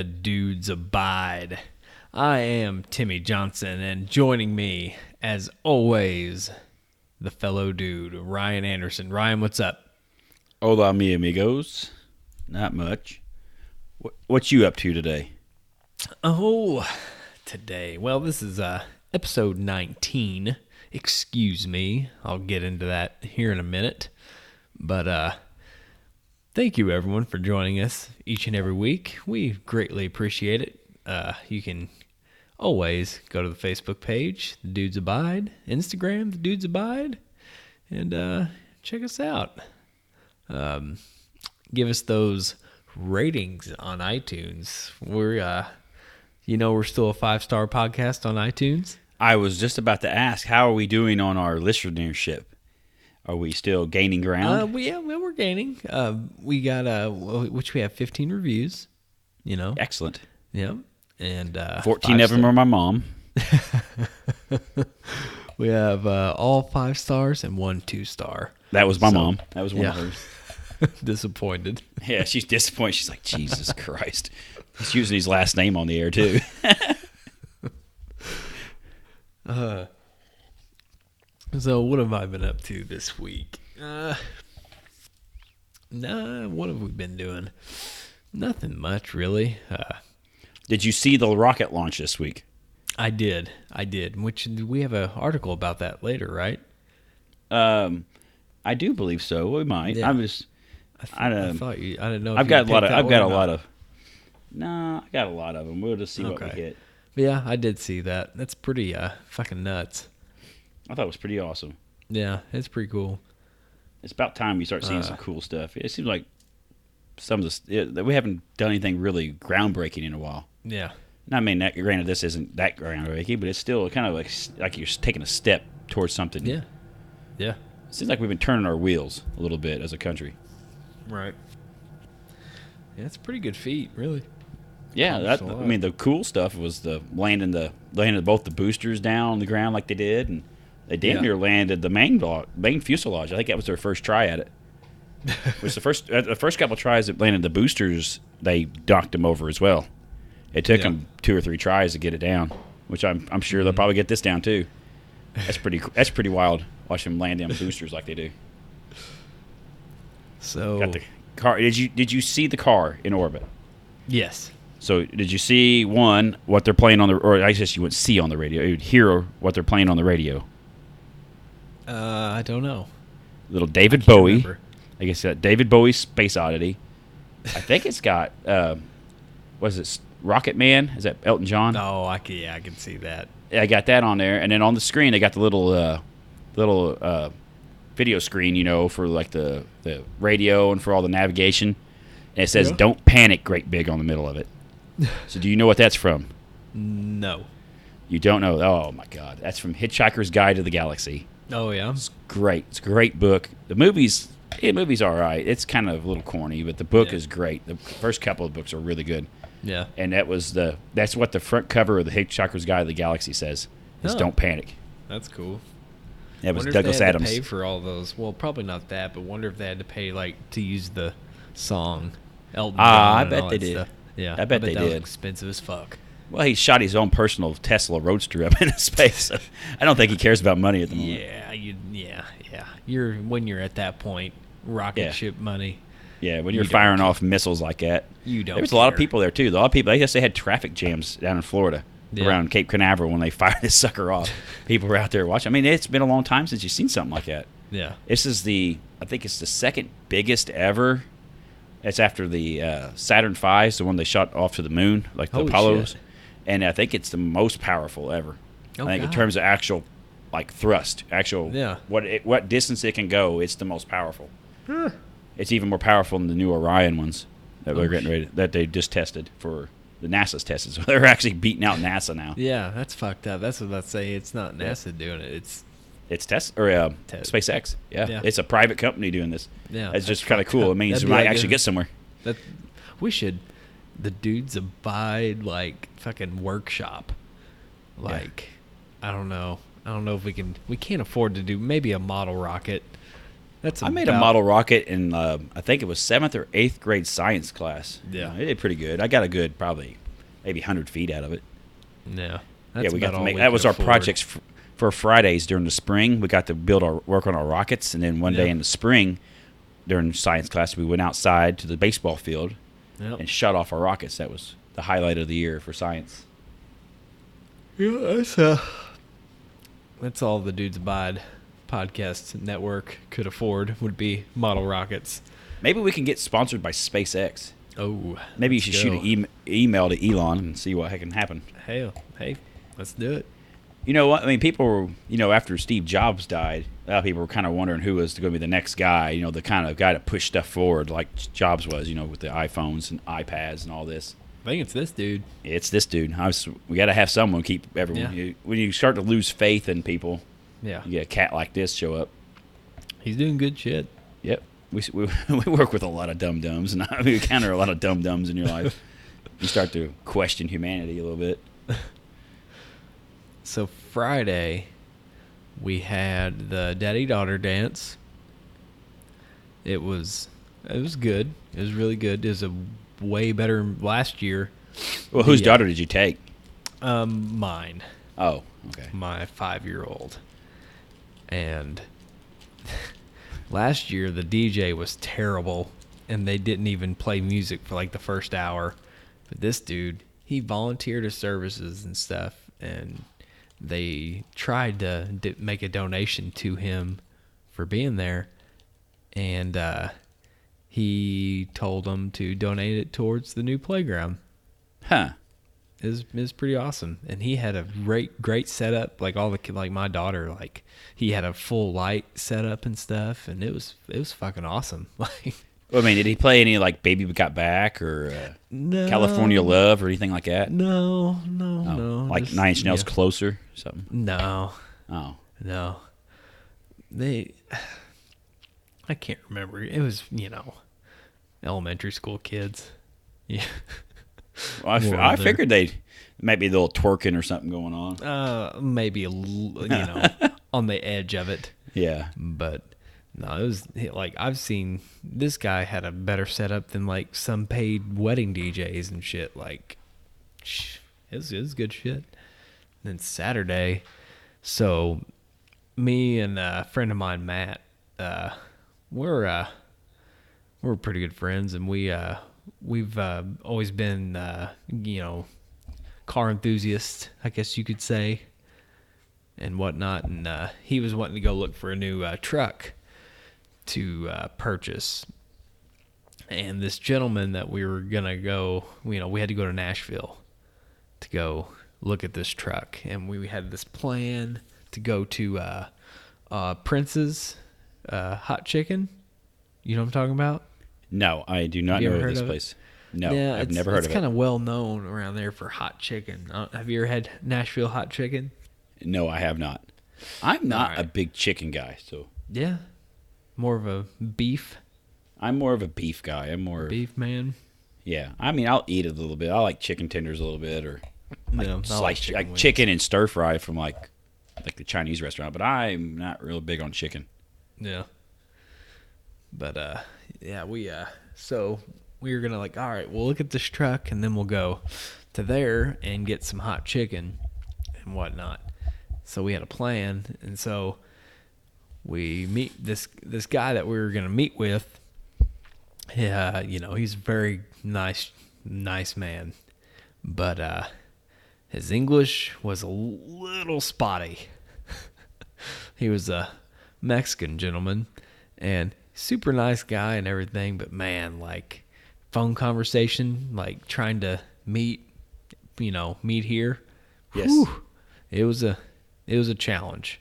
The Dudes Abide. I am Timmy Johnson, and joining me, as always, the fellow dude, Ryan Anderson. Ryan, what's up? Hola, mi amigos. Not much. What, what you up to today? Oh, today. Well, this is uh, episode 19. Excuse me. I'll get into that here in a minute. But uh, thank you, everyone, for joining us each and every week. We greatly appreciate it. Uh, you can always go to the Facebook page, The Dudes Abide, Instagram, The Dudes Abide, and uh, check us out. Um, give us those ratings on iTunes. We're, uh, you know, we're still a five star podcast on iTunes. I was just about to ask, how are we doing on our listenership? Are we still gaining Uh, ground? we, yeah, well, we're gaining. Uh, we got uh, which we have 15 reviews. You know, Excellent. yeah, and uh, 14 of them are my mom. We have uh, all five stars and one two star. That was my So- mom. That was one of hers. Disappointed. Yeah, she's disappointed. She's like, Jesus Christ. He's using his last name on the air, too. So what have I been up to this week? Uh, nah, what have we been doing? Nothing much really. Uh, Did you see the rocket launch this week? I did, I did. Which we have an article about that later, right? Um, I do believe so. We might. Yeah. I'm just. I, I, th- I um, thought you. I didn't know. I've got a lot of. I've got a lot of. No, I got a lot of them. We'll just see what we Okay. hit. But yeah, I did see that. That's pretty uh fucking nuts. I thought it was pretty awesome. Yeah, it's pretty cool. It's about time you start seeing Uh, some cool stuff. It seems like some of that we haven't done anything really groundbreaking in a while. Yeah. And I mean, that, granted, this isn't that groundbreaking, but it's still kind of like like you're taking a step towards something. Yeah. Yeah. It seems like we've been turning our wheels a little bit as a country. Right. Yeah, it's a pretty good feat, really. Yeah, that, I mean, the cool stuff was the landing the landing both the boosters down on the ground like they did, and they damn Yeah. near landed the main block, main fuselage. I think that was their first try at it. it was the first uh, the first couple tries that landed the boosters, they knocked them over as well. It took Yeah. them two or three tries to get it down, which I'm I'm sure Mm-hmm. they'll probably get this down too. That's pretty that's pretty wild. Watch them land them boosters like they do. So Got the car. Did you did you see the car in orbit? yes. So did you see one what they're playing on the or I guess you wouldn't see on the radio. You would hear what they're playing on the radio. Uh, I don't know. Little David Bowie. remember. I guess uh, David Bowie's Space Oddity. I think it's got um, what is it? Rocket Man? Is that Elton John? Oh, I can. Yeah, I can see that. I got that on there, and then on the screen they got the little uh, little uh, video screen, you know, for like the the radio and for all the navigation. And it says Yeah. "Don't panic" great big on the middle of it. so do you know what that's from? No. You don't know? Oh my God, that's from Hitchhiker's Guide to the Galaxy. Oh yeah. It's great, it's a great book. The movies, yeah, movie's all right. It's kind of a little corny, but the book Yeah. is great. The first couple of books are really good, Yeah. and that was the that's what the front cover of the Hitchhiker's Guide to the Galaxy says. Is Oh. "Don't panic." That's cool. That was Douglas they had Adams. To pay for all those. Well, probably not that, but wonder if they had to pay like to use the song. Elton Ah, I bet they did. stuff. Yeah, I bet they that was did. expensive as fuck. Well, he shot his own personal Tesla Roadster up into space. So I don't think he cares about money at the moment. Yeah, you. Yeah, yeah. You're when you're at that point, rocket Yeah. ship money. Yeah, when You you're don't firing off missiles like that. You don't. There was a lot of people there too. A lot of people. I guess they had traffic jams down in Florida Yeah. around Cape Canaveral when they fired this sucker off. people were out there watching. I mean, it's been a long time since you've seen something like that. Yeah. This is the. I think it's the second biggest ever. It's after the uh, Saturn V's, the one they shot off to the moon, like the Holy Apollos, shit. And I think it's the most powerful ever. Oh, I think in terms of actual, like thrust, actual Yeah. what it, what distance it can go, it's the most powerful. It's even more powerful than the new Orion ones that Oh, we're getting ready that they just tested for the NASA's tested. So they're actually beating out NASA now. Yeah, that's fucked up. That's what I say. It's not NASA doing it. It's It's test or uh, Te- SpaceX. Yeah. Yeah. it's a private company doing this. Yeah, it's just kind of cool. up. It means we might actually if- get somewhere. that. We should. The dudes abide like fucking workshop. Like, I don't know. I don't know if we can. We can't afford to do maybe a model rocket. That's I made a model rocket in uh, I think it was seventh or eighth grade science class. Yeah. it did pretty good. I got a good probably maybe hundred feet out of it. Yeah, yeah, we got to make that was our projects for, for Fridays during the spring. We got to build our work on our rockets, and then one day in the spring during science class, we went outside to the baseball field Yep. and shut off our rockets. That was the highlight of the year for science. Yeah, that's uh, that's all the dudes abide podcast network could afford would be model rockets. Maybe we can get sponsored by SpaceX. Oh, Maybe you let's should shoot an e- email to Elon and see what can happen. Hey, hey, let's do it. You know what? I mean, people were, you know, after Steve Jobs died, a lot of people were kind of wondering who was going to be the next guy, you know, the kind of guy to push stuff forward like Jobs was, you know, with the iPhones and iPads and all this. I think it's this dude. It's this dude. I was, we got to have someone keep everyone. Yeah. You, when you start to lose faith in people, Yeah, you get a cat like this show up. he's doing good shit. Yep. We, we, we work with a lot of dum dums, and we encounter a lot of dum dums in your life. You start to question humanity a little bit. So Friday, we had the daddy daughter dance. It was it was good. It was really good. It was a way better last year. Well, whose Yeah. daughter did you take? Um, mine, Oh, okay. my five year old, and last year the DJ was terrible, and they didn't even play music for like the first hour. But this dude, he volunteered his services and stuff, and they tried to d- make a donation to him for being there, and uh, he told them to donate it towards the new playground. Huh. It was, it was pretty awesome, and he had a great great setup. Like all the kid, like my daughter, like he had a full light setup and stuff, and it was it was fucking awesome. Like Well, I mean, did he play any like "Baby Got Back" or uh, no, "California Love" or anything like that? No, no, Oh, no. like just- Nine Inch Nails yeah. "Closer" or something. No, Oh, no. They, I can't remember. It was you know, elementary school kids. Yeah. well, I, f- I figured they might be a little twerking or something going on. Uh, maybe a l- you know on the edge of it. Yeah. but no, it was like I've seen this guy had a better setup than like some paid wedding DJs and shit. Like, it was, it was good shit. then Saturday, so me and a friend of mine, Matt, uh, we're uh, we're pretty good friends, and we uh, we've uh, always been uh, you know car enthusiasts, I guess you could say and whatnot. And uh, he was wanting to go look for a new truck to uh, purchase. And this gentleman that we were gonna go, you know, we had to go to Nashville to go look at this truck, and we had this plan to go to uh, uh, Prince's uh, Hot Chicken. You know what I'm talking about? No, I do not know ever of heard this it? place. No, yeah, I've never heard of it. it's kind of well known around there for hot chicken. Uh, have you ever had Nashville hot chicken? No, I have not. I'm not a big chicken guy, so Yeah, more of a beef I'm more of a beef guy. I'm more beef man. Yeah, I mean, I'll eat it a little bit. I like chicken tenders a little bit, or like No, I like chicken like chicken and stir fry from like like the Chinese restaurant. But I'm not real big on chicken. Yeah. But uh yeah, we uh so we were gonna like, all right, we'll look at this truck and then we'll go to there and get some hot chicken and whatnot. So we had a plan and so we meet this this guy that we were gonna meet with. Yeah, you know, he's a very nice nice man. But uh his English was a little spotty. he was a Mexican gentleman and super nice guy and everything, but man, like phone conversation, like trying to meet, you know, meet here. Yes. whew, it was a it was a challenge.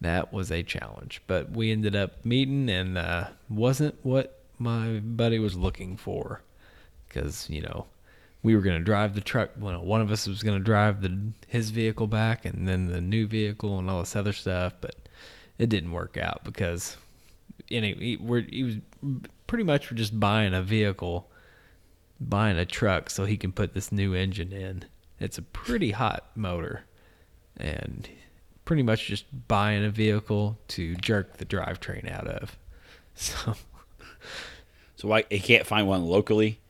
That was a challenge, but we ended up meeting and uh, wasn't what my buddy was looking for, because you know we were gonna drive the truck. Well, one of us was gonna drive the his vehicle back, and then the new vehicle and all this other stuff. But it didn't work out because any he, we're, he was pretty much just buying a vehicle, buying a truck so he can put this new engine in. It's a pretty hot motor, and pretty much just buying a vehicle to jerk the drivetrain out of. So So why he can't find one locally?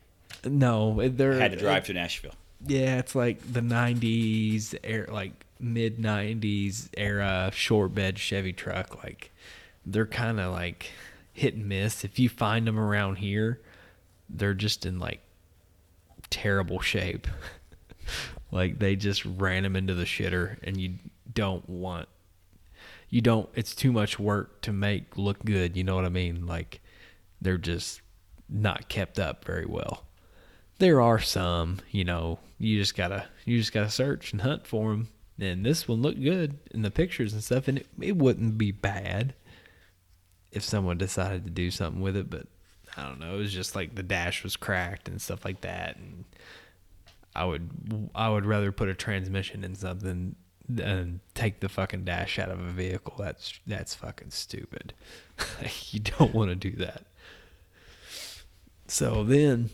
no, they're Had to drive to Nashville. Yeah, it's like the '90s, air like mid '90s era short bed Chevy truck. Like they're kind of like hit and miss. If you find them around here, they're just in like terrible shape. like they just ran them into the shitter, and you don't want. You don't. It's too much work to make look good. You know what I mean? Like they're just not kept up very well there are some, you know, you just gotta you just gotta search and hunt for them. And this one looked good in the pictures and stuff, and it, it wouldn't be bad if someone decided to do something with it. But I don't know, it was just like the dash was cracked and stuff like that, and I would I would rather put a transmission in something than take the fucking dash out of a vehicle. That's that's fucking stupid. you don't want to do that. So then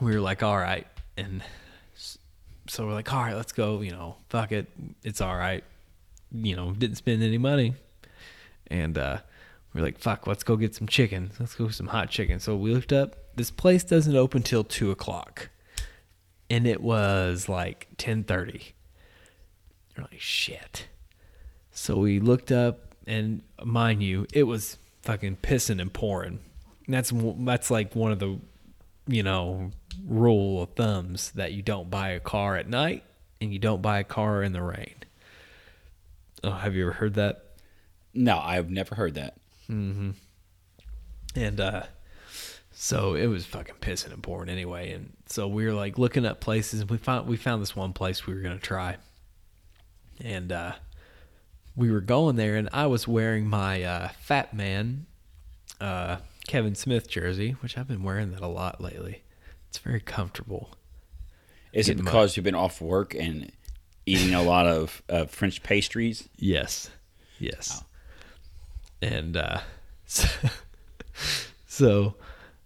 we were like, all right. And so we're like, all right, let's go. You know, fuck it. It's all right. You know, didn't spend any money. And uh, we're like, fuck, let's go get some chicken. Let's go some hot chicken. So we looked up. This place doesn't open till 2 o'clock. And it was like 1030. You're like, shit. So we looked up, and mind you, it was fucking pissing and pouring. And that's that's like one of the, you know, rule of thumbs that you don't buy a car at night and you don't buy a car in the rain. Oh, have you ever heard that? No, I've never heard that. And uh so it was fucking pissing and pouring anyway. And so we were like looking up places and we found we found this one place we were gonna try. And uh we were going there and I was wearing my uh fat man uh Kevin Smith jersey, which I've been wearing that a lot lately. It's very comfortable. Is it Getting my- because you've been off work and eating a lot of uh, French pastries? Yes. Yes. And uh so, so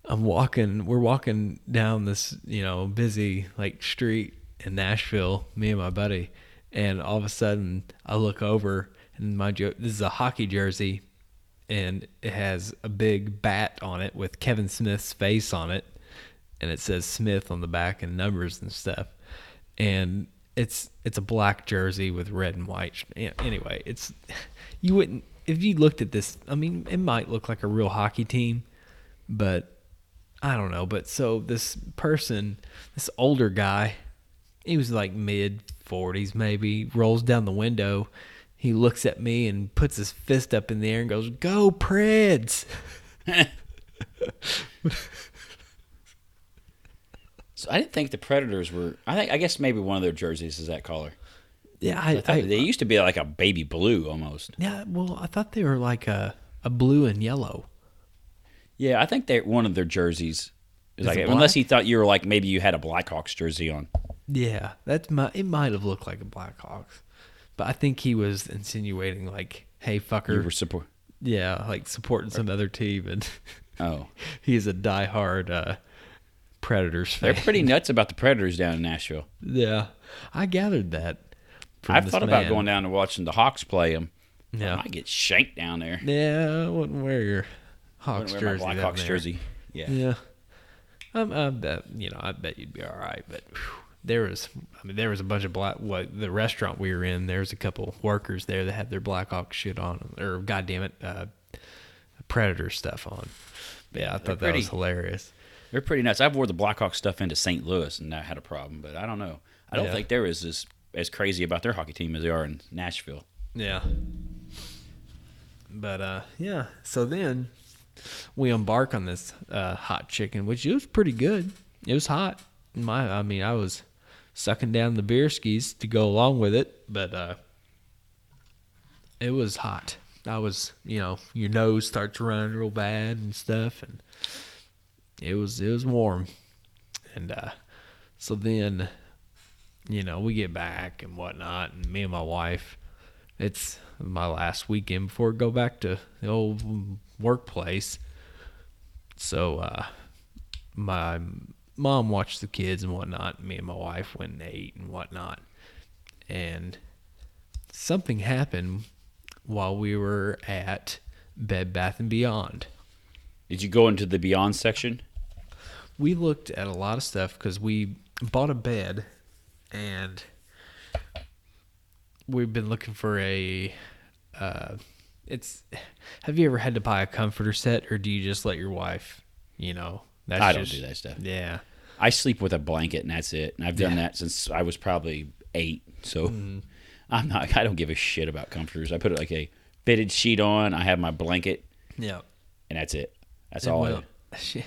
I'm walking we're walking down this, you know, busy like street in Nashville, me and my buddy, and all of a sudden I look over and mind you this is a hockey jersey and it has a big bat on it with Kevin Smith's face on it and it says Smith on the back and numbers and stuff. And it's it's a black jersey with red and white. Anyway, it's you wouldn't if you looked at this. I mean, it might look like a real hockey team, but I don't know. But so this person, this older guy, he was like mid forties maybe, rolls down the window. He looks at me and puts his fist up in the air and goes, "Go Preds!" So I didn't think the Predators were. I think I guess maybe one of their jerseys is that color. Yeah, I I, thought I, they used to be like a baby blue almost. yeah. Well, I thought they were like a a blue and yellow. Yeah, I think they one of their jerseys is Is like unless he thought you were like maybe you had a Blackhawks jersey on. Yeah, that's my. It might have looked like a Blackhawks, but I think he was insinuating like, "Hey, fucker, You were support. yeah, like supporting some other team, and Oh, he's a diehard uh, Predators fan. they're pretty nuts about the Predators down in Nashville. Yeah, I gathered that. this thought about going down and watching the Hawks play them. I Yeah, might get shanked down there. yeah. I wouldn't wear your Hawks Wouldn't wear jersey. my Blackhawks jersey. Yeah. Yeah, um, I bet you know. I bet you'd be all right, but. whew, there was, I mean, there was a bunch of black. What the restaurant we were in, there was a couple workers there that had their Blackhawk shit on, or goddamn it, uh, Predator stuff on. But yeah, I thought that was hilarious. They're pretty nuts. I've wore the Blackhawks stuff into St. Louis and I had a problem, but I don't know. I don't Yeah. think they're as, as as crazy about their hockey team as they are in Nashville. Yeah. But uh, yeah. So then we embark on this uh, hot chicken, which it was pretty good. It was hot. My, I mean, I was sucking down the beer skis to go along with it, but uh, it was hot. I was, you know, your nose starts running real bad and stuff, and it was it was warm, and uh, so then, you know, we get back and whatnot, and me and my wife, it's my last weekend before I go back to the old workplace. So uh, my mom watched the kids and whatnot. Me and my wife went and ate and whatnot. And something happened while we were at Bed Bath and Beyond. Did you go into the Beyond section? We looked at a lot of stuff because we bought a bed and we've been looking for a. Uh, it's. Have you ever had to buy a comforter set, or do you just let your wife? You know, that's I don't do that stuff. Yeah, I sleep with a blanket and that's it. And I've done Yeah. that since I was probably eight. So Mm-hmm. I'm not. I don't give a shit about comforters. I put like a fitted sheet on. I have my blanket, yeah. and that's it. That's And all. well, I, she,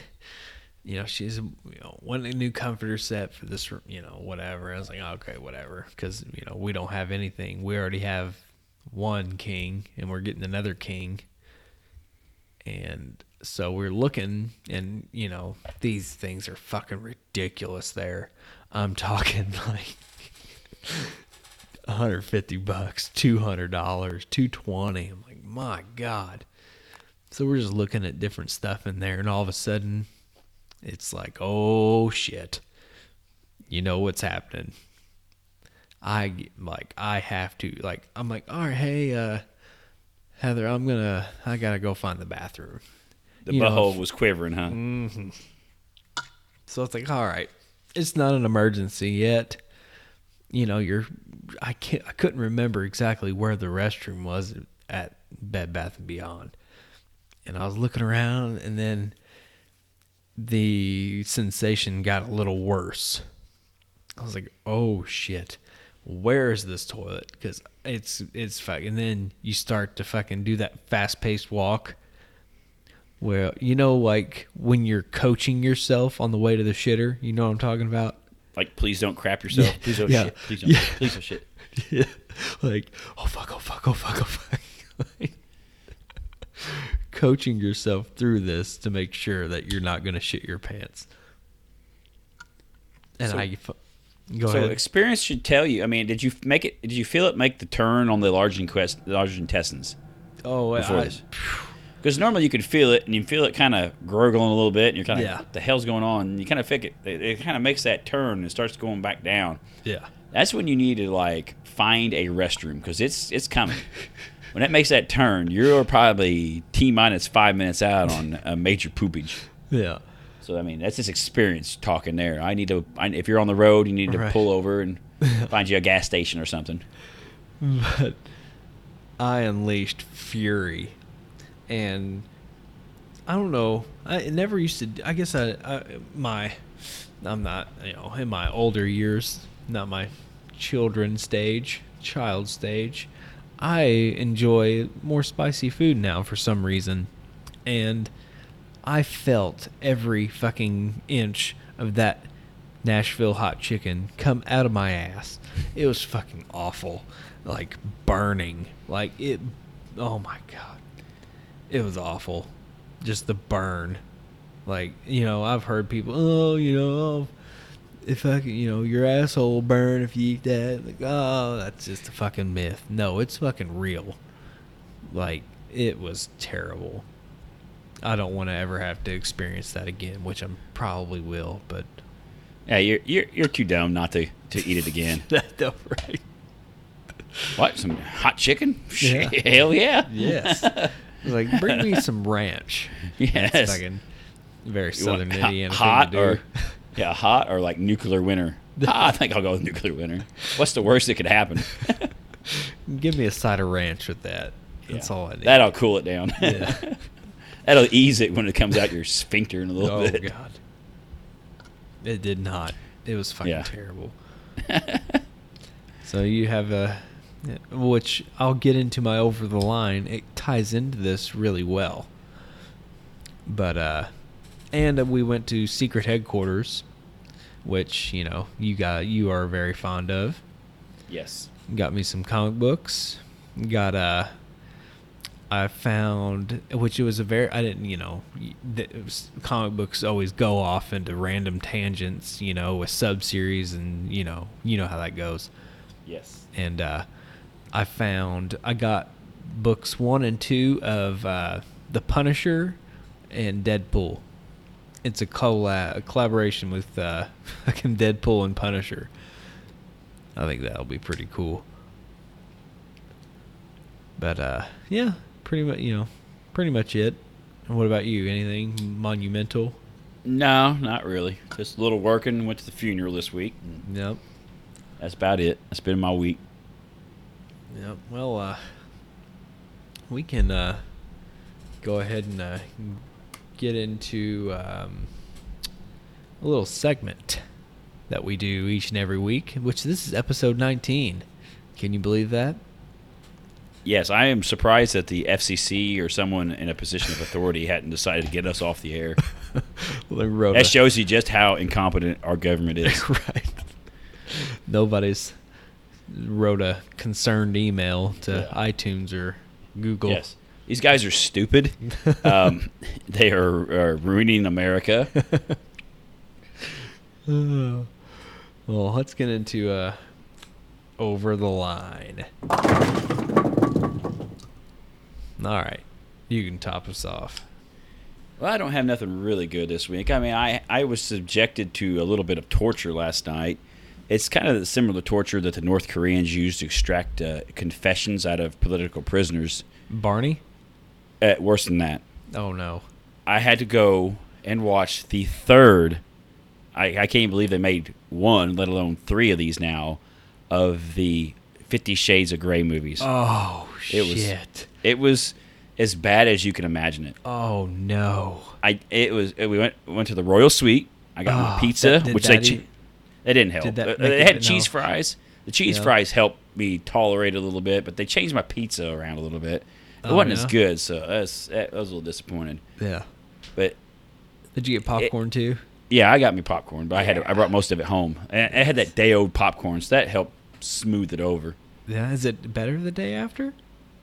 you know, she's you know wanting a new comforter set for this, you know, whatever. I was like, okay, whatever, because you know we don't have anything. We already have one king, and we're getting another king, and so we're looking, and you know, these things are fucking ridiculous. There, I'm talking like. 150 bucks, $200, 220. I'm like, my God. So we're just looking at different stuff in there, and all of a sudden, it's like, oh shit. You know what's happening. I like I have to like I'm like, all right, hey, uh Heather, I'm gonna I gotta go find the bathroom. The You know, butthole was quivering, huh? Mm-hmm. So it's like, all right, it's not an emergency yet. You know, you're I can't I couldn't remember exactly where the restroom was at Bed Bath and Beyond. And I was looking around and then the sensation got a little worse. I was like, "Oh shit. Where is this toilet?" Cuz it's it's fucking and then you start to fucking do that fast-paced walk well, you know, like when you're coaching yourself on the way to the shitter, you know what I'm talking about? Like, please don't crap yourself. Yeah, Please don't yeah, shit. Please don't. yeah. Please don't shit. Yeah. Like, oh fuck, oh fuck, oh fuck, oh fuck. Like, coaching yourself through this to make sure that you're not going to shit your pants. And So- I go so ahead. experience should tell you. I mean, did you make it? Did you feel it make the turn on the large inquest, large intestines oh, before I, this? Because normally you can feel it, and you feel it kind of gurgling a little bit, and you're kind of, Yeah. what the hell's going on? And you kind of think it, it, it kind of makes that turn and starts going back down. yeah. That's when you need to like find a restroom because it's it's coming. when it makes that turn, you're probably t minus five minutes out on a major poopage. Yeah. So I mean, that's just experience talking there. I need to. I, if you're on the road, you need to Right. pull over and find you a gas station or something. but I unleashed fury, and I don't know. I it never used to. I guess I, I my I'm not you know in my older years, not my children stage, child stage. I enjoy more spicy food now for some reason, and I felt every fucking inch of that Nashville hot chicken come out of my ass. It was fucking awful. Like burning. Like it oh my god. It was awful. Just the burn. Like, you know, I've heard people, oh, you know, if I can, you know, your asshole will burn if you eat that. Like, oh, that's just a fucking myth. No, it's fucking real. Like, it was terrible. I don't want to ever have to experience that again, which I'm probably will, but Yeah, you're you're you're too dumb not to to eat it again. that though, right? what? Some hot chicken? Yeah. Hell yeah. Yes. Like, bring me some ranch. Yes. That's fucking very want southern Indiana hot thing to or yeah, hot or like nuclear winter. Ah, I think I'll go with nuclear winter. What's the worst that could happen? Give me a side of ranch with that. That's Yeah. all I need. That'll cool it down. Yeah. That'll ease it when it comes out your sphincter in a little oh bit. Oh god. It did not. It was fucking Yeah. terrible. so you have a which I'll get into my over the line. It ties into this really well. But uh and we went to secret headquarters which, you know, you got you are very fond of. Yes. got me some comic books got uh i found which it was a very i didn't you know was, comic books always go off into random tangents you know with sub-series and you know you know how that goes Yes. and uh i found i got books one and two of uh the punisher and deadpool it's a, colla- a collaboration with uh fucking deadpool and punisher i think that'll be pretty cool But uh, yeah, pretty much. You know, pretty much it. And what about you? Anything monumental? No, not really. Just a little working. Went to the funeral this week. Yep. That's about it. That's been my week. Yep. Well, uh, we can uh, go ahead and uh, get into um, a little segment that we do each and every week, which this is episode 19. Can you believe that? Yes, I am surprised that the FCC or someone in a position of authority hadn't decided to get us off the air. Well, That shows you just how incompetent our government is. right. Nobody's wrote a concerned email to Yeah. iTunes or Google. Yes. These guys are stupid. Um, they are, are ruining America. well, let's get into uh, over the line. All right, you can top us off. Well, I don't have nothing really good this week. I mean, I, I was subjected to a little bit of torture last night. It's kind of similar to torture that the North Koreans use to extract uh, confessions out of political prisoners. Barney? Uh, worse than that, Oh no. I had to go and watch the third. I, I can't believe they made one, let alone three of these now, of the Fifty Shades of Grey movies. Oh It was- shit. It was as bad as you can imagine it. Oh no. I it was we went went to the Royal Suite. I got Oh, pizza, that- which they eat- they didn't help. did that make they it- had cheese no. fries. The cheese Yeah. fries helped me tolerate a little bit, but they changed my pizza around a little bit. It Oh, wasn't yeah? as good, so that's that was a little disappointed. Yeah. But Did you get popcorn too? yeah, I got me popcorn, but I had I brought most of it home. And I had that day old popcorn, so that helped smooth it over. Yeah. Is it better the day after?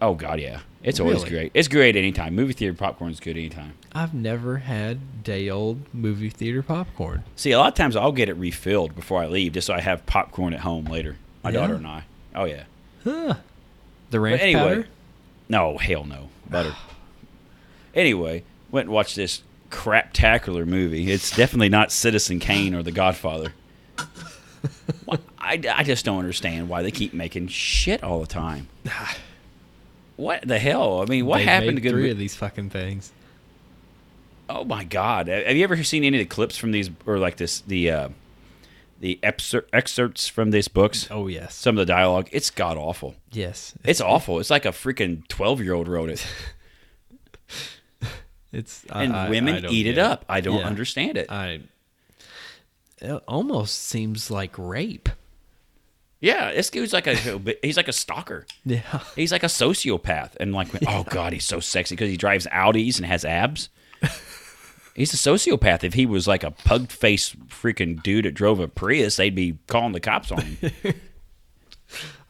Oh God, yeah, it's always Really? great. It's great anytime. Movie theater popcorn is good anytime. I've never had day old movie theater popcorn. See, a lot of times I'll get it refilled before I leave, just so I have popcorn at home later. My Yeah? daughter and I. Oh yeah. Huh. The ranch anyway. powder? No, hell no. Butter. anyway, went and watched this crap craptacular movie. It's definitely not Citizen Kane or The Godfather. Why- I, I just don't understand why they keep making shit all the time. What the hell? I mean, what They've happened to good? three of these fucking things? Oh my god! Have you ever seen any of the clips from these, or like this, the uh, the excer- excerpts from these books? Oh yes. Some of the dialogue. It's god awful. yes. It's awful. It's like a freaking twelve year old wrote it. It's and I- I- women I don't eat it up. I don't Yeah. understand it. I. It almost seems like rape. Yeah, this dude's like a he's like a stalker. Yeah. He's like a sociopath, and like oh god, he's so sexy because he drives Audis and has abs. He's a sociopath. If he was like a pug faced freaking dude that drove a Prius, they'd be calling the cops on him.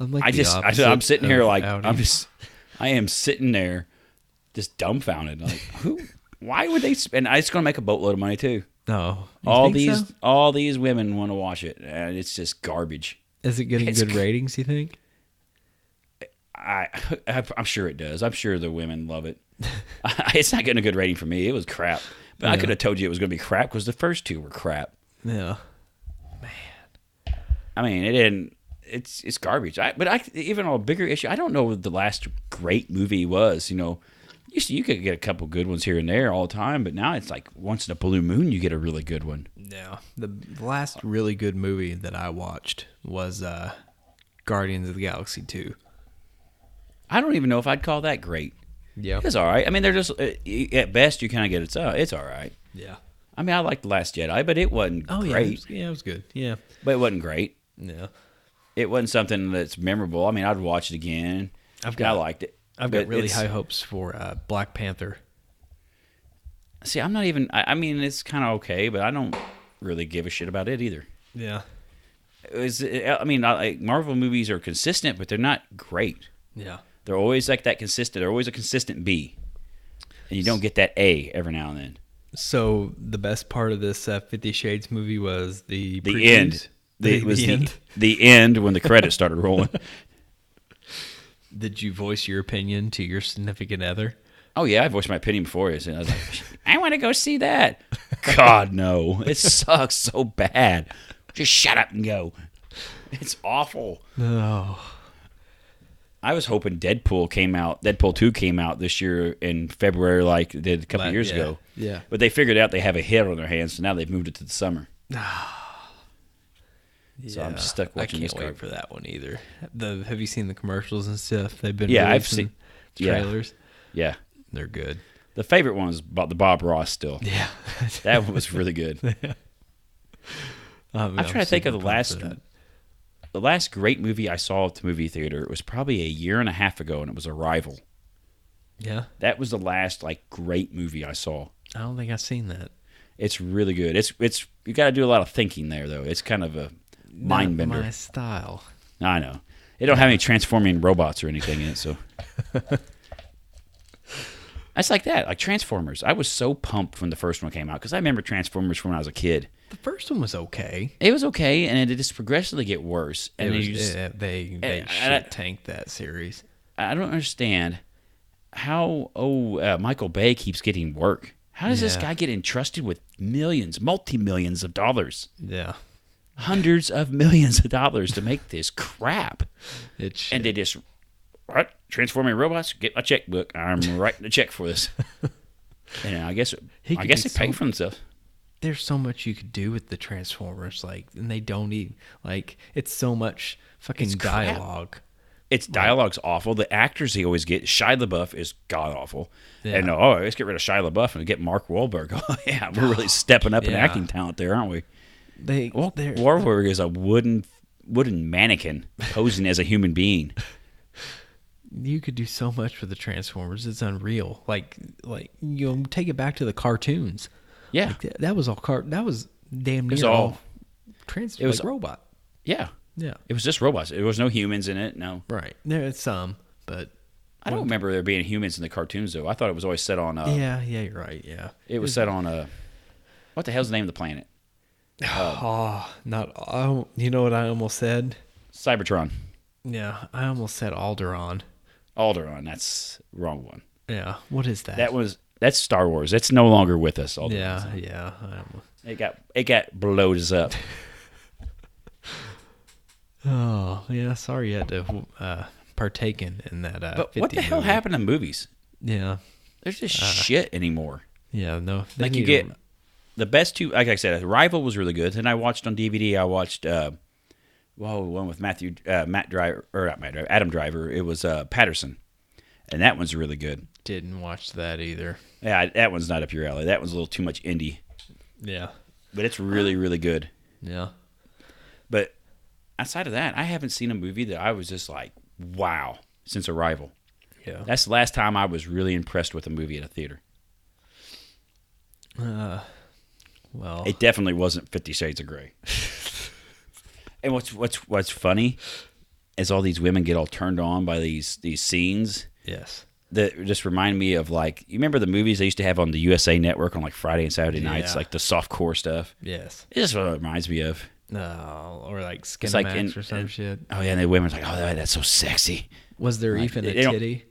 I'm like I just, I, I'm sitting here like, Audi. I'm just, I am sitting there, just dumbfounded. Like, who? Why would they? Spend? It's going to make a boatload of money too. No. You all these, so? all these women want to watch it, and it's just garbage. Is it getting it's good ratings? You think? I, I'm sure it does. I'm sure the women love it. it's not getting a good rating for me. It was crap, but I could have told you it was going to be crap because the first two were crap. Yeah. Man. I mean, it didn't. It's it's garbage. I, but I even on a bigger issue, I don't know what the last great movie was. You know, used to, you could get a couple good ones here and there all the time, but now it's like once in a blue moon you get a really good one. Yeah. The last really good movie that I watched was uh, Guardians of the Galaxy Two. I don't even know if I'd call that great. Yeah. It's all right. I mean, they're just uh, at best you kind of get it's uh, it's all right. Yeah. I mean, I liked the Last Jedi, but it wasn't Oh yeah. It was, yeah, it was good. Yeah. But it wasn't great. Yeah. It wasn't something that's memorable. I mean, I'd watch it again. I've got I liked it. I've got really high hopes for uh, Black Panther. See, I'm not even. I, I mean, it's kind of okay, but I don't really give a shit about it either. Yeah. Is I mean, I- like Marvel movies are consistent, but they're not great. Yeah. They're always like that consistent. They're always a consistent B, and you don't get that A every now and then. So the best part of this uh, Fifty Shades movie was the The previews? end. The, it was the, end. the end when the credits started rolling. Did you voice your opinion to your significant other? Oh yeah, I voiced my opinion before you. I was like, I want to go see that. God no, it sucks so bad. Just shut up and go. It's awful. No. I was hoping Deadpool came out. Deadpool two came out this year in February, like it did a couple Like, years yeah, ago. yeah. But they figured out they have a hit on their hands, so now they've moved it to the summer. So I'm stuck watching I can't wait for that one either. The have you seen the commercials and stuff? They've been Yeah, I've seen- trailers. Yeah, They're good. the favorite one was about the Bob Ross. Still, Yeah, that one was really good. Um, I'm, I'm trying to think of the last the last great movie I saw at the movie theater. It was probably a year and a half ago, and it was Arrival. Yeah, That was the last like great movie I saw. I don't think I've seen that. It's really good. It's it's you got to do a lot of thinking there though. It's kind of a mind bender. My style. I know. It don't have any transforming robots or anything in it, so. That's like that, like Transformers. I was so pumped when the first one came out because I remember Transformers from when I was a kid. The first one was okay. It was okay, and it just progressively get worse. And It was, just, eh, they they shit tanked that series. I don't understand how oh uh, Michael Bay keeps getting work. How does this guy get entrusted with millions, multi millions of dollars, Yeah, hundreds of millions of dollars to make this crap? it's and they just what transforming robots get my checkbook i'm writing a check for this and i guess He i guess they pay so- for themselves there's so much you could do with the Transformers, like, and they don't even like it's so much fucking It's crap. dialogue. its dialogue's awful the actors he always get shia labeouf is god awful Yeah. and oh let's get rid of shia labeouf and get mark Wahlberg. oh yeah we're really stepping up in acting talent there aren't we They they're Wahlberg is a wooden wooden mannequin posing as a human being you could do so much with the Transformers. It's unreal. Like like you know, take it back to the cartoons. yeah Like, that, that was all car. That was damn near was all, all- trans. it was- like robot. yeah Yeah. it was just robots there was no humans in it no Right. There's some, but i don't remember there being humans in the cartoons though i thought it was always set on uh, yeah, yeah, you're right. Yeah. It was set on a. What the hell's the name of the planet? Oh, not. Oh, you know what I almost said? Cybertron. Yeah, I almost said Alderaan. Alderaan, That's wrong one. Yeah. What is that? That was that's Star Wars. It's no longer with us. Yeah, yeah. I almost, It got it got blowed us up. oh, yeah. Sorry you had to uh, partake in, in that. Uh, But what 50 the hell happened to movies? Yeah. There's just shit anymore. Yeah. No. Like you get the best two. Like I said, Rival was really good. Then I watched on DVD. I watched. uh Whoa, one with Matthew, uh, Matt Driver, or not Matt Driver, Adam Driver. It was uh, Paterson, and that one's really good. didn't watch that either. Yeah, that one's not up your alley. That one's a little too much indie, Yeah. but it's really, really good. Yeah. But outside of that, I haven't seen a movie that I was just like, wow, since Arrival. Yeah. That's the last time I was really impressed with a movie at a theater. Uh, well. It definitely wasn't Fifty Shades of Grey. and what's what's what's funny is all these women get all turned on by these these scenes yes. that just remind me of like you remember the movies they used to have on the USA Network on like Friday and Saturday nights, Yeah. like the soft core stuff. Yes. it just what it reminds me of. No, or like Skin like in- or some in- shit. Oh yeah, and the women's like, oh, that, that's so sexy. Was there like, even a titty?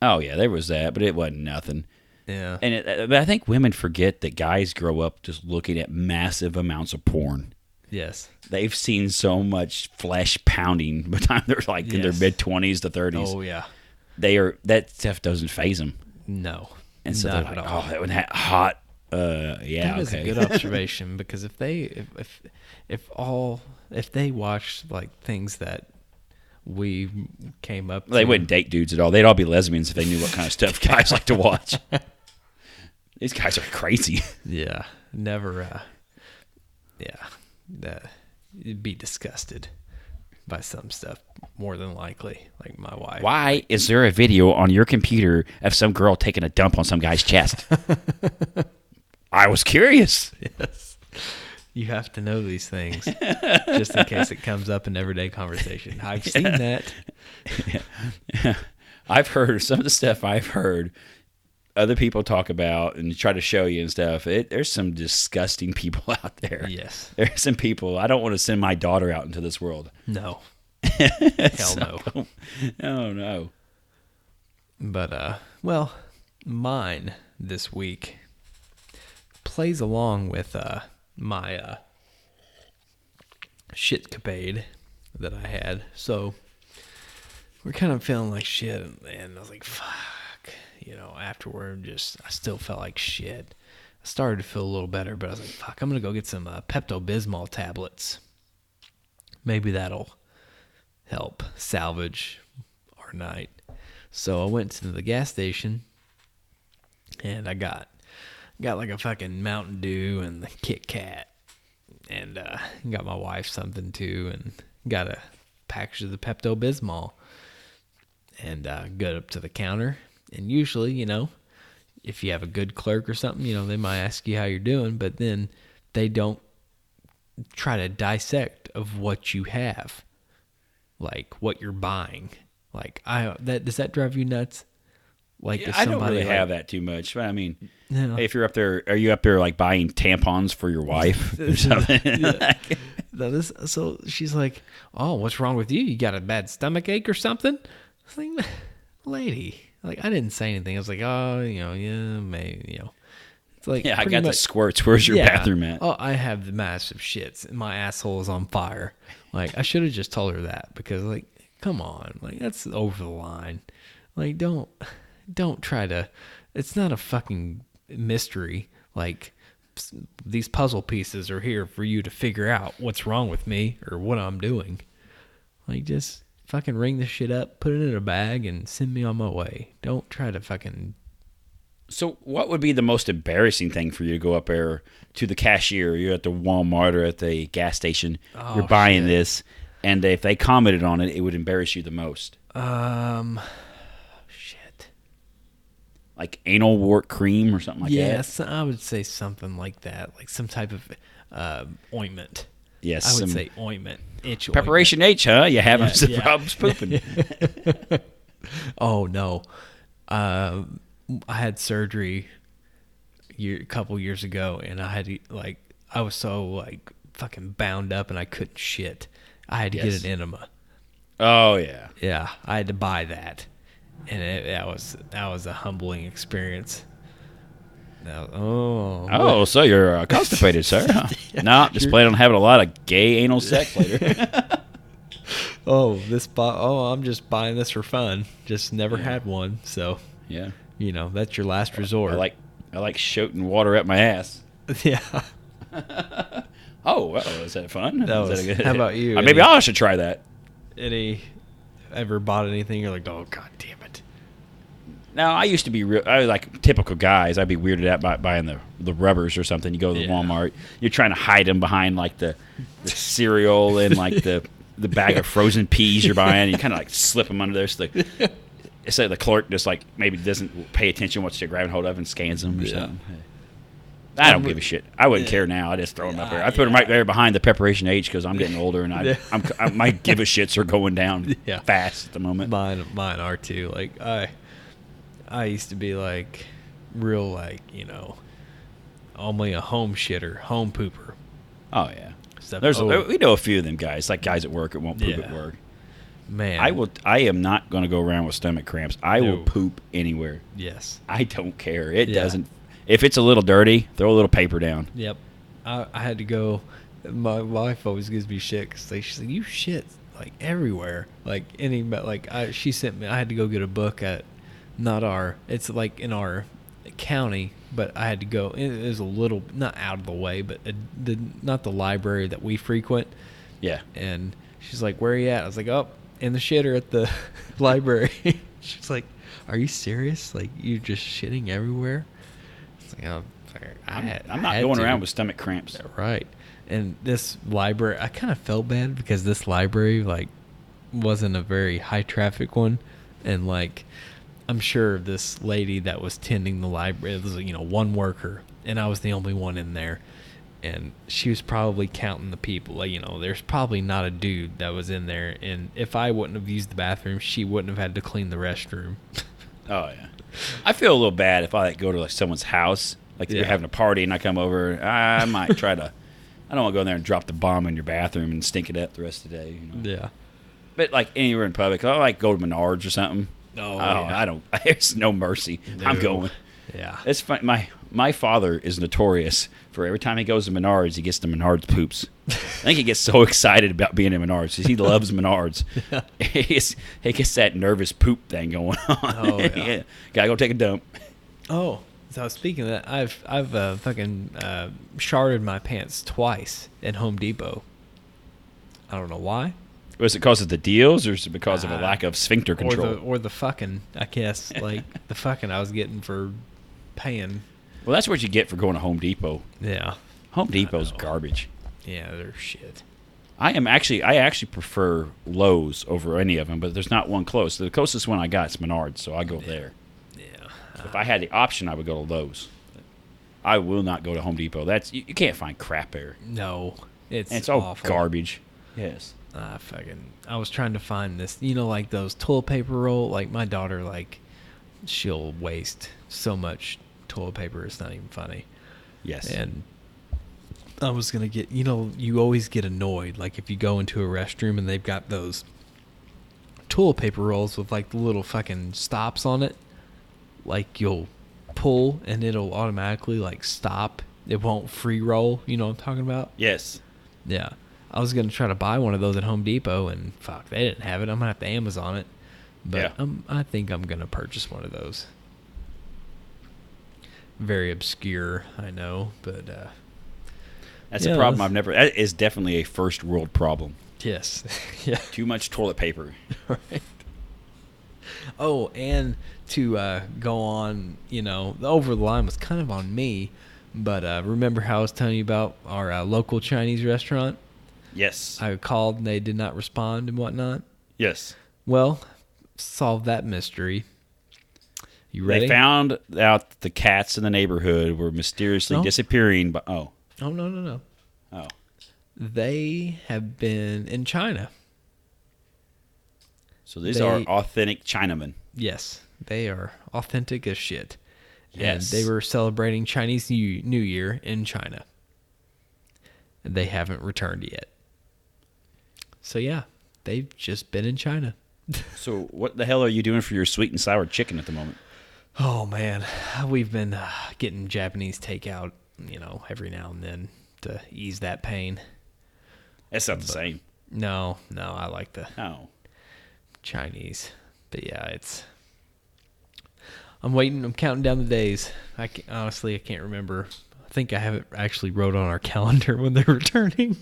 Oh yeah, there was that, but it wasn't nothing. Yeah. And it, but I think women forget that guys grow up just looking at massive amounts of porn. yes. They've seen so much flesh pounding by the time they're like in their mid twenties to thirties. Oh yeah. They are that stuff doesn't phase them, No. and so they're like, "Oh, that would ha- hot." Uh, yeah, That is okay. a good observation because if they if, if if all if they watch like things that we came up they to, wouldn't date dudes at all. They'd all be lesbians if they knew what kind of stuff guys like to watch. These guys are crazy. Yeah. Never uh yeah. That you'd be disgusted by some stuff more than likely. Like my wife. Why is there a video on your computer of some girl taking a dump on some guy's chest? I was curious. Yes. You have to know these things just in case it comes up in everyday conversation. I've seen that. I've heard some of the stuff I've heard other people talk about and try to show you and stuff. It, there's some disgusting people out there. Yes. There's some people. I don't want to send my daughter out into this world. No. Hell no. Oh no. But uh well, mine this week plays along with uh my uh shitcapade that I had. So we're kind of feeling like shit, and I was like, fuck. You know, afterward, just I still felt like shit. I started to feel a little better, but I was like, fuck, I'm gonna go get some uh, Pepto Bismol tablets. Maybe that'll help salvage our night. So I went to the gas station, and I got got like a fucking Mountain Dew and the Kit Kat, and uh, got my wife something too, and got a package of the Pepto Bismol, and uh, got up to the counter, and usually, you know, if you have a good clerk or something, you know, they might ask you how you're doing, but then they don't try to dissect of what you have, like what you're buying. Like I that does that drive you nuts? Like Yeah, if I don't somebody, really like- have that too much. But I mean, hey, if you're up there, are you up there like buying tampons for your wife or something? Now this, so she's like, "Oh, what's wrong with you? You got a bad stomach ache or something?" I was like, "Lady, like I didn't say anything. I was like, oh, you know, yeah, maybe, you know." It's like, yeah, I got the squirts. Where's your bathroom at? Oh, I have the massive shits, and my asshole is on fire. Like I should have just told her that because, like, come on, like that's over the line. Like, don't, don't try to. It's not a fucking mystery. Like, these puzzle pieces are here for you to figure out what's wrong with me or what I'm doing. Like, just fucking ring this shit up, put it in a bag, and send me on my way. Don't try to fucking So, what would be the most embarrassing thing for you to go up there to the cashier? You're at the Walmart or at the gas station. Oh, you're buying shit. this, and if they commented on it, it would embarrass you the most. um. Like anal wart cream or something like that. yes, I would say something like that, like some type of uh, ointment. Yes. I would say ointment, itch ointment. preparation H, huh? You having Yeah, some yeah. problems pooping? Oh no, uh, I had surgery year, a couple years ago, and I had to, like I was so like fucking bound up, and I couldn't shit. I had to Yes. get an enema. oh yeah. Yeah, I had to buy that, and it, that was that was a humbling experience. Now, oh, Oh, so you're uh, constipated, sir? Huh? No, just plan on having a lot of gay anal sex later. oh, this bu- oh, I'm just buying this for fun. Just never had one, so yeah. you know that's your last resort. I like I like shooting water at my ass. yeah. Oh, well, is that fun? That Is was- a good- how about you? Uh, maybe Any- I should try that. Any ever bought anything? You're like, oh god damn it. Now, I used to be real. I was like typical guys. I'd be weirded out by buying the, the rubbers or something. You go to the Yeah. Walmart. You're trying to hide them behind like the, the cereal and like the the bag of frozen peas you're buying. You kind of like slip them under there. So the, so the clerk just like maybe doesn't pay attention what you're grabbing hold of and scans them or Yeah. something. I don't give a shit. I wouldn't care now. I just throw them up there. I put them right there behind the preparation H because I'm getting older and I, I'm, I, my give a shits are going down Yeah. fast at the moment. Mine, mine are too. Like I, I used to be like, real like you know, only a home shitter, home pooper. Oh yeah. Stuff. There's oh, we know a few of them guys, like guys at work that won't poop at work. man. I will. I am not going to go around with stomach cramps. I will poop anywhere. Yes. I don't care. It Yeah. doesn't. If it's a little dirty, throw a little paper down. Yep. I, I had to go. My wife always gives me shit because like, she's like, you shit like everywhere. Like any, but like I, she sent me. I had to go get a book at, not our. It's like in our county, but I had to go. It was a little not out of the way, but it, the not the library that we frequent. Yeah. And she's like, "Where are you at?" I was like, "Oh, in the shitter at the library." she's like, "Are you serious? Like you're just shitting everywhere?" It's like, oh, I I'm, had- I'm not going to. around with stomach cramps. Right. And this library, I kind of felt bad because this library, like, wasn't a very high traffic one. And, like, I'm sure this lady that was tending the library, it was, you know, one worker, and I was the only one in there. And she was probably counting the people. Like, you know, there's probably not a dude that was in there. And if I wouldn't have used the bathroom, she wouldn't have had to clean the restroom. Oh yeah. I feel a little bad if I like go to like someone's house, like if you're having a party and I come over. I might try to. I don't want to go in there and drop the bomb in your bathroom and stink it up the rest of the day. You know? yeah. But like anywhere in public, I like go to Menards or something. Oh, I don't. yeah. I don't. There's no mercy. I'm No. going. Yeah. It's fun. My My father is notorious for every time he goes to Menards, he gets the Menards poops. I think he gets so excited about being in Menards he loves Menards. he, gets, he gets that nervous poop thing going on. Oh, yeah. Gotta go take a dump. Oh, so speaking of that, I've I've uh, fucking uh, sharded my pants twice at Home Depot. I don't know why. Was it because of the deals or is it because of a Uh, lack of sphincter Or control? the or the fucking I guess like the fucking I was getting for paying. well, that's what you get for going to Home Depot. Yeah. Home Depot's garbage. Yeah, they're shit. I am actually I actually prefer Lowe's over any of them, but there's not one close. The closest one I got is Menards, so I go there. Yeah. If I had the option, I would go to Lowe's. I will not go to Home Depot. That's you, you can't find crap there. No. It's And it's all awful. garbage. Yes. I fucking I was trying to find this, you know, like those toilet paper roll. Like my daughter, like she'll waste so much toilet paper. It's not even funny. Yes. And I was gonna get, you know, you always get annoyed, like if you go into a restroom and they've got those toilet paper rolls with like the little fucking stops on it. Like you'll pull and it'll automatically like stop. It won't free roll. You know what I'm talking about? yes. Yeah. I was gonna try to buy one of those at Home Depot, and fuck, they didn't have it. I'm gonna have to Amazon it, but Yeah. I'm, I think I'm gonna purchase one of those. Very obscure, I know, but uh, That's Yeah, a problem that's- I've never. That is definitely a first world problem. yes, yeah, Too much toilet paper. right. Oh, and to uh, go on, you know, the over the line was kind of on me, but uh, remember how I was telling you about our uh, local Chinese restaurant? Yes. I called and they did not respond and whatnot. yes. Well, solve that mystery. You ready? They found out the cats in the neighborhood were mysteriously No. disappearing. But oh, oh no no no! oh, They have been in China. so these They- are authentic Chinamen. Yes, they are authentic as shit. Yes. And they were celebrating Chinese New New Year in China. They haven't returned yet. So yeah, they've just been in China. So what the hell are you doing for your sweet and sour chicken at the moment? Oh man, we've been uh, getting Japanese takeout, you know, every now and then to ease that pain. That's not the same. No, no, I like the No. Chinese. But yeah, it's. I'm waiting. I'm counting down the days. I can, honestly, I can't remember. I think I have it actually wrote on our calendar when they're returning.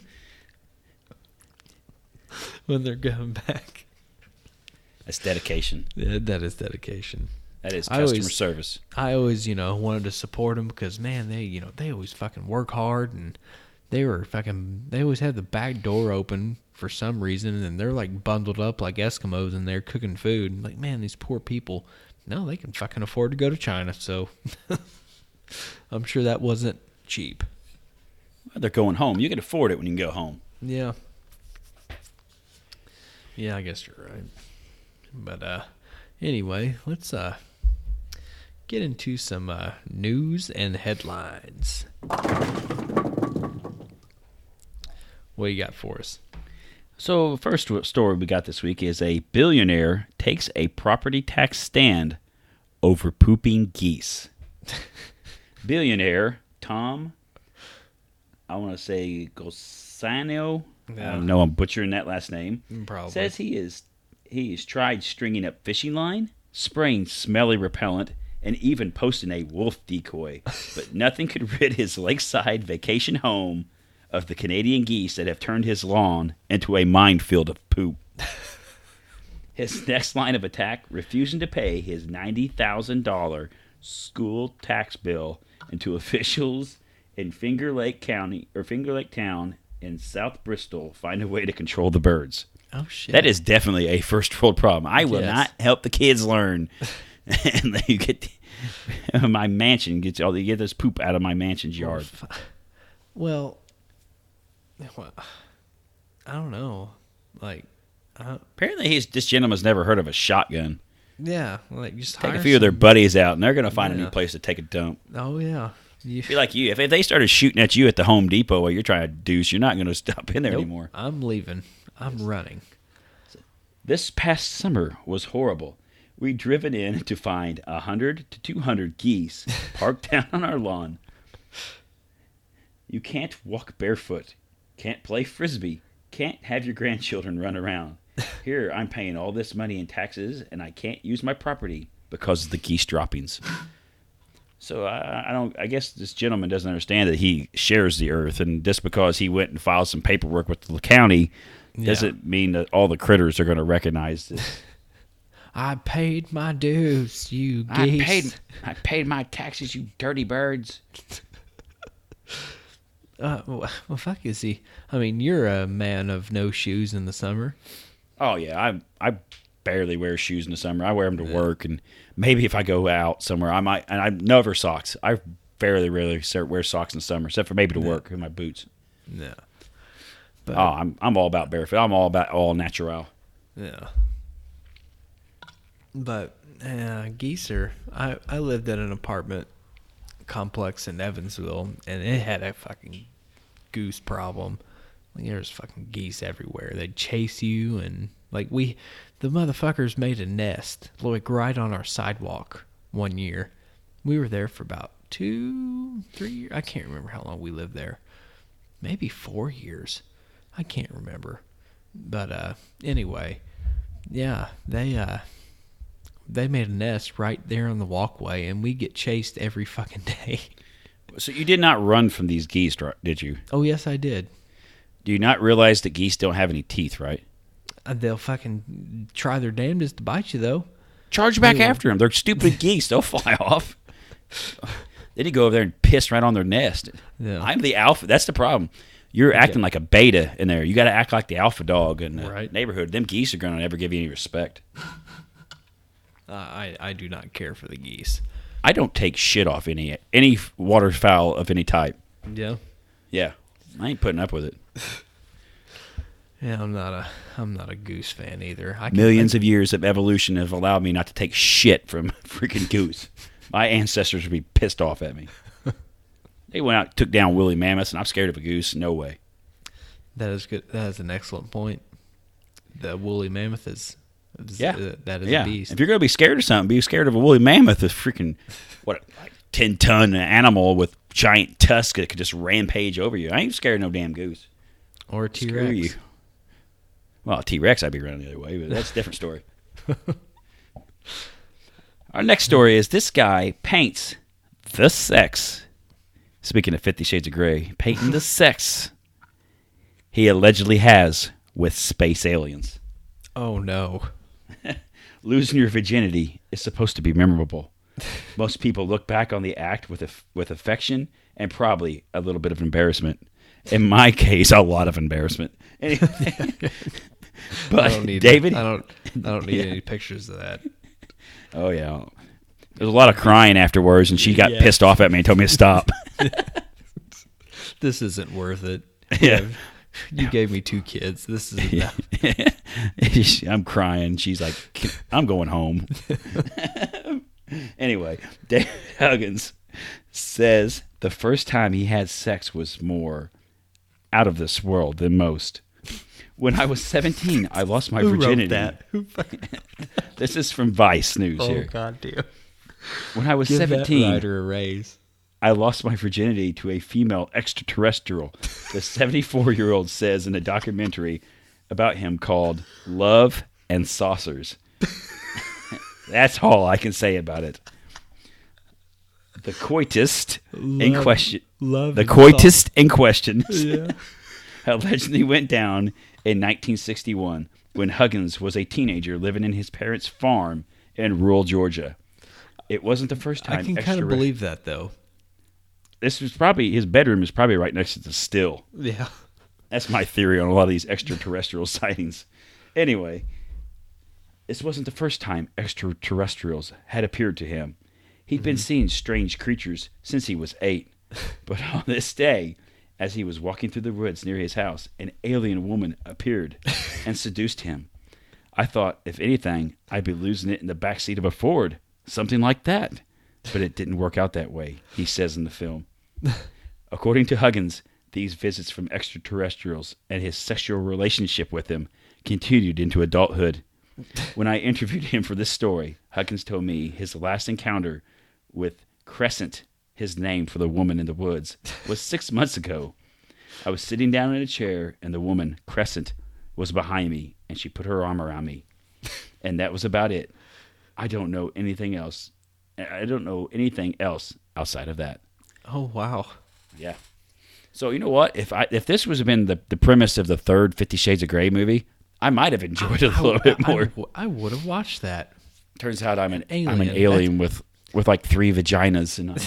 when they're going back. That's dedication. Yeah, that is dedication. That is I customer always- service. I always, you know, wanted to support them because man, they, you know, they always fucking work hard and they were fucking. They always had the back door open for some reason, and they're like bundled up like Eskimos and they're cooking food. Like, man, these poor people. No, they can fucking afford to go to China, so I'm sure that wasn't cheap. Well, they're going home. You can afford it when you can go home. Yeah. Yeah, I guess you're right. But uh anyway, let's uh get into some uh news and headlines. What you got for us? So, first story we got this week is a billionaire takes a property tax stand over pooping geese. billionaire Tom, I want to say Gosano. I don't know I'm butchering that last name. Probably. Says he is he has tried stringing up fishing line, spraying smelly repellent, and even posting a wolf decoy, but nothing could rid his lakeside vacation home of the Canadian geese that have turned his lawn into a minefield of poop. His next line of attack: refusing to pay his ninety thousand dollar school tax bill until officials in Finger Lake County or Finger Lake Town in South Bristol find a way to control the birds. oh shit. That is definitely a first world problem. I will Yes. not help the kids learn. and then you get my mansion gets all you get this poop out of my mansion's yard. Well, well I don't know. Like uh, Apparently, he's this gentleman's never heard of a shotgun. yeah, like just Take a few of their buddies out, and they're going to find a new place to take a dump. Oh yeah. You, Be like you. If, if they started shooting at you at the Home Depot while you're trying to deuce, you're not going to stop in there Nope, anymore. I'm leaving. I'm running. This past summer was horrible. We'd driven in to find a hundred to two hundred geese parked down on our lawn. You can't walk barefoot, can't play frisbee, can't have your grandchildren run around. Here, I'm paying all this money in taxes, and I can't use my property because of the geese droppings. So I, I don't. I guess this gentleman doesn't understand that he shares the earth, and just because he went and filed some paperwork with the county, doesn't mean that all the critters are going to recognize this. I paid my dues, you geese. I paid. I paid my taxes, you dirty birds. Uh, well, well, fuck is he? I mean, you're a man of no shoes in the summer. Oh yeah, I I barely wear shoes in the summer. I wear them to work, and maybe if I go out somewhere, I might. And I never socks. I fairly rarely wear socks in the summer, except for maybe to work in my boots. No. Oh, I'm I'm all about barefoot. I'm all about all natural. Yeah. But uh, geese are. I I lived in an apartment complex in Evansville, and it had a fucking goose problem. Like there's fucking geese everywhere. They'd chase you, and like we, the motherfuckers made a nest like right on our sidewalk one year. We were there for about two, three years. I can't remember how long we lived there. Maybe four years. I can't remember. But uh anyway, yeah, they uh they made a nest right there on the walkway and we get chased every fucking day. So you did not run from these geese, did you? Oh yes, I did. Do you not realize that geese don't have any teeth, right? Uh, They'll fucking try their damnedest to bite you though. Charge back after them. They're stupid geese. They'll fly off. Then you go over there and piss right on their nest. Yeah. I'm the alpha. That's the problem. You're acting like a beta in there. You got to act like the alpha dog in the Right. neighborhood. Them geese are going to never give you any respect. Uh, I I do not care for the geese. I don't take shit off any any waterfowl of any type. Yeah. Yeah, I ain't putting up with it. Yeah, I'm not a I'm not a goose fan either. I can, Millions of years of evolution have allowed me not to take shit from freaking goose. My ancestors would be pissed off at me. They went out, took down woolly mammoths, and I'm scared of a goose. No way. That is good. That is an excellent point. The woolly mammoth is, is Yeah, uh, that is yeah. a beast. If you're gonna be scared of something, be scared of a woolly mammoth, a freaking what, like ten ton animal with giant tusks that could just rampage over you. I ain't scared of no damn goose. or a T. Rex. Well, T Rex, I'd be running the other way, but that's a different story. Our next story is this guy paints the sex. Speaking of Fifty Shades of Grey, painting the sex he allegedly has with space aliens. Oh no. Losing your virginity is supposed to be memorable. Most people look back on the act with with affection and probably a little bit of embarrassment. In my case, a lot of embarrassment. But I don't need David, I don't I don't need Yeah. any pictures of that. oh yeah, there's a lot of crying afterwards, and she got Yeah. pissed off at me and told me to stop. This isn't worth it. Yeah. You gave me two kids. This is Yeah. I'm crying. She's like, I'm going home. anyway, Dave Huggins says the first time he had sex was more out of this world than most. When I was 17, I lost my Who wrote that? Who fucking, This is from Vice News oh here. god damn. When I was Give 17, that writer a raise. I lost my virginity to a female extraterrestrial. The 74 year old says in a documentary about him called Love and Saucers. That's all I can say about it. The coitist in question. love the coitist in question Yeah. allegedly went down in 1961 when Huggins was a teenager living in his parents' farm in rural Georgia. It wasn't the first time. I can kind of believe that though. this was probably his bedroom is probably right next to the still. Yeah. That's my theory on a lot of these extraterrestrial sightings. Anyway, this wasn't the first time extraterrestrials had appeared to him. He had been mm-hmm. seeing strange creatures since he was eight. But on this day, as he was walking through the woods near his house, an alien woman appeared and seduced him. I thought, if anything, I'd be losing it in the back seat of a Ford, something like that. But it didn't work out that way, he says in the film. According to Huggins, these visits from extraterrestrials and his sexual relationship with them continued into adulthood. When I interviewed him for this story, Huggins told me his last encounter with Crescent, his name for the woman in the woods, was six months ago. I was sitting down in a chair, and the woman, Crescent, was behind me, and she put her arm around me. And that was about it. I don't know anything else. I don't know anything else outside of that. Oh wow. Yeah. So you know what? If I if this was been the, the premise of the third Fifty Shades of Grey movie, I might have enjoyed it a little bit more. I, would have watched that. Turns out I'm an Alien. I'm an alien with with like three vaginas, and I'm,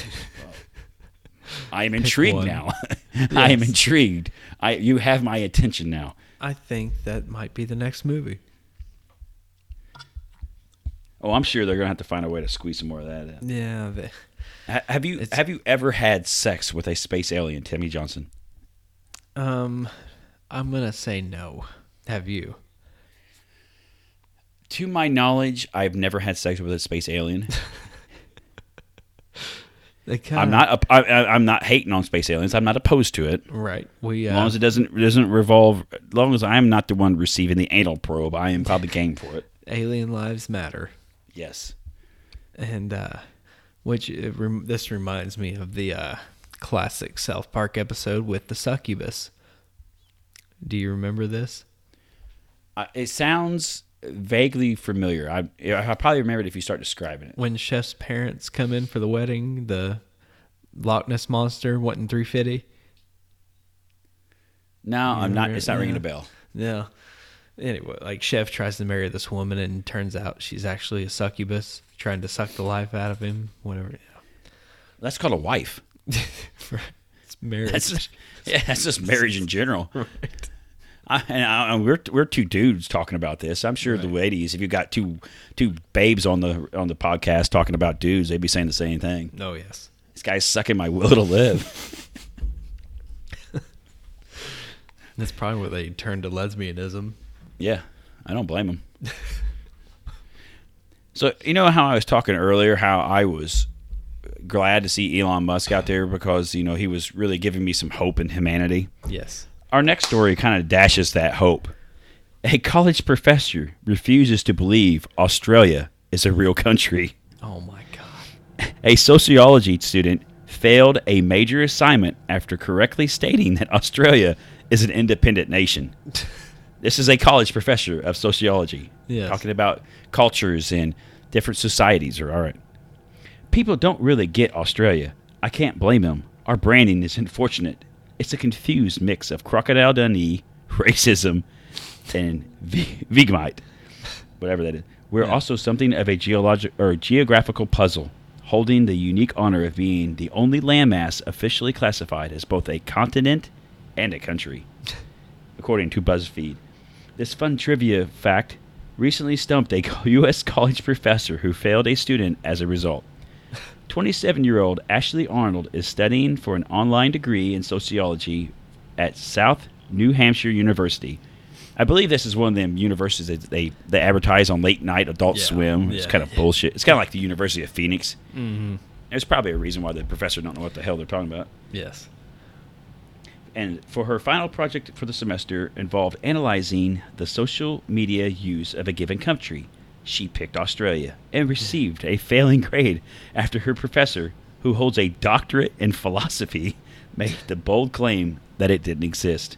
I'm intrigued one. now. I am intrigued. I you have my attention now. I think that might be the next movie. Oh, I'm sure they're gonna have to find a way to squeeze some more of that in. Yeah. Ha- Have you have you ever had sex with a space alien, Timmy Johnson? um, I'm gonna say no. Have you? To my knowledge, I've never had sex with a space alien. Kinda, I'm not. I, I'm not hating on space aliens. I'm not opposed to it. right. We As long uh, as it doesn't doesn't revolve, as long as I'm not the one receiving the anal probe, I am probably game for it. alien lives matter, Yes. and uh, which it rem- this reminds me of the uh, classic South Park episode with the succubus. Do you remember this? Uh, it sounds vaguely familiar. I I probably remember it if you start describing it. When Chef's parents come in for the wedding, the Loch Ness monster wanting 350. No, I'm not. It's not ringing a bell. Yeah. Anyway, like Chef tries to marry this woman, and turns out she's actually a succubus trying to suck the life out of him. Whatever. That's called a wife. it's marriage. That's just, yeah, that's just marriage in general. I, and I, we're we're two dudes talking about this. I'm sure the ladies, if you got two two babes on the on the podcast talking about dudes, they'd be saying the same thing. oh yes. This guy's sucking my will to live. That's probably where they turned to lesbianism. Yeah, I don't blame him. so you know how I was talking earlier, how I was glad to see Elon Musk out there because you know he was really giving me some hope in humanity. Yes. Our next story kind of dashes that hope. A college professor refuses to believe Australia is a real country. Oh my god. A sociology student failed a major assignment after correctly stating that Australia is an independent nation. This is a college professor of sociology Yes. talking about cultures and different societies. Are all right. People don't really get Australia. I can't blame them. Our branding is unfortunate. It's a confused mix of crocodile Dundee, racism, and ve- Vegemite, whatever that is. We're Yeah. also something of a geologic or geographical puzzle, holding the unique honor of being the only landmass officially classified as both a continent and a country, according to BuzzFeed. This fun trivia fact recently stumped a U.S. college professor who failed a student as a result. 27 year old Ashley Arnold is studying for an online degree in sociology at South New Hampshire University. I believe this is one of them universities that they, they advertise on late night Adult Yeah, Swim. It's kind of bullshit. It's kind of like the University of Phoenix. Mm-hmm. There's probably a reason why the professor don't know what the hell they're talking about. Yes. And for her final project for the semester involved analyzing the social media use of a given country. She picked Australia and received a failing grade after her professor, who holds a doctorate in philosophy, made the bold claim that it didn't exist.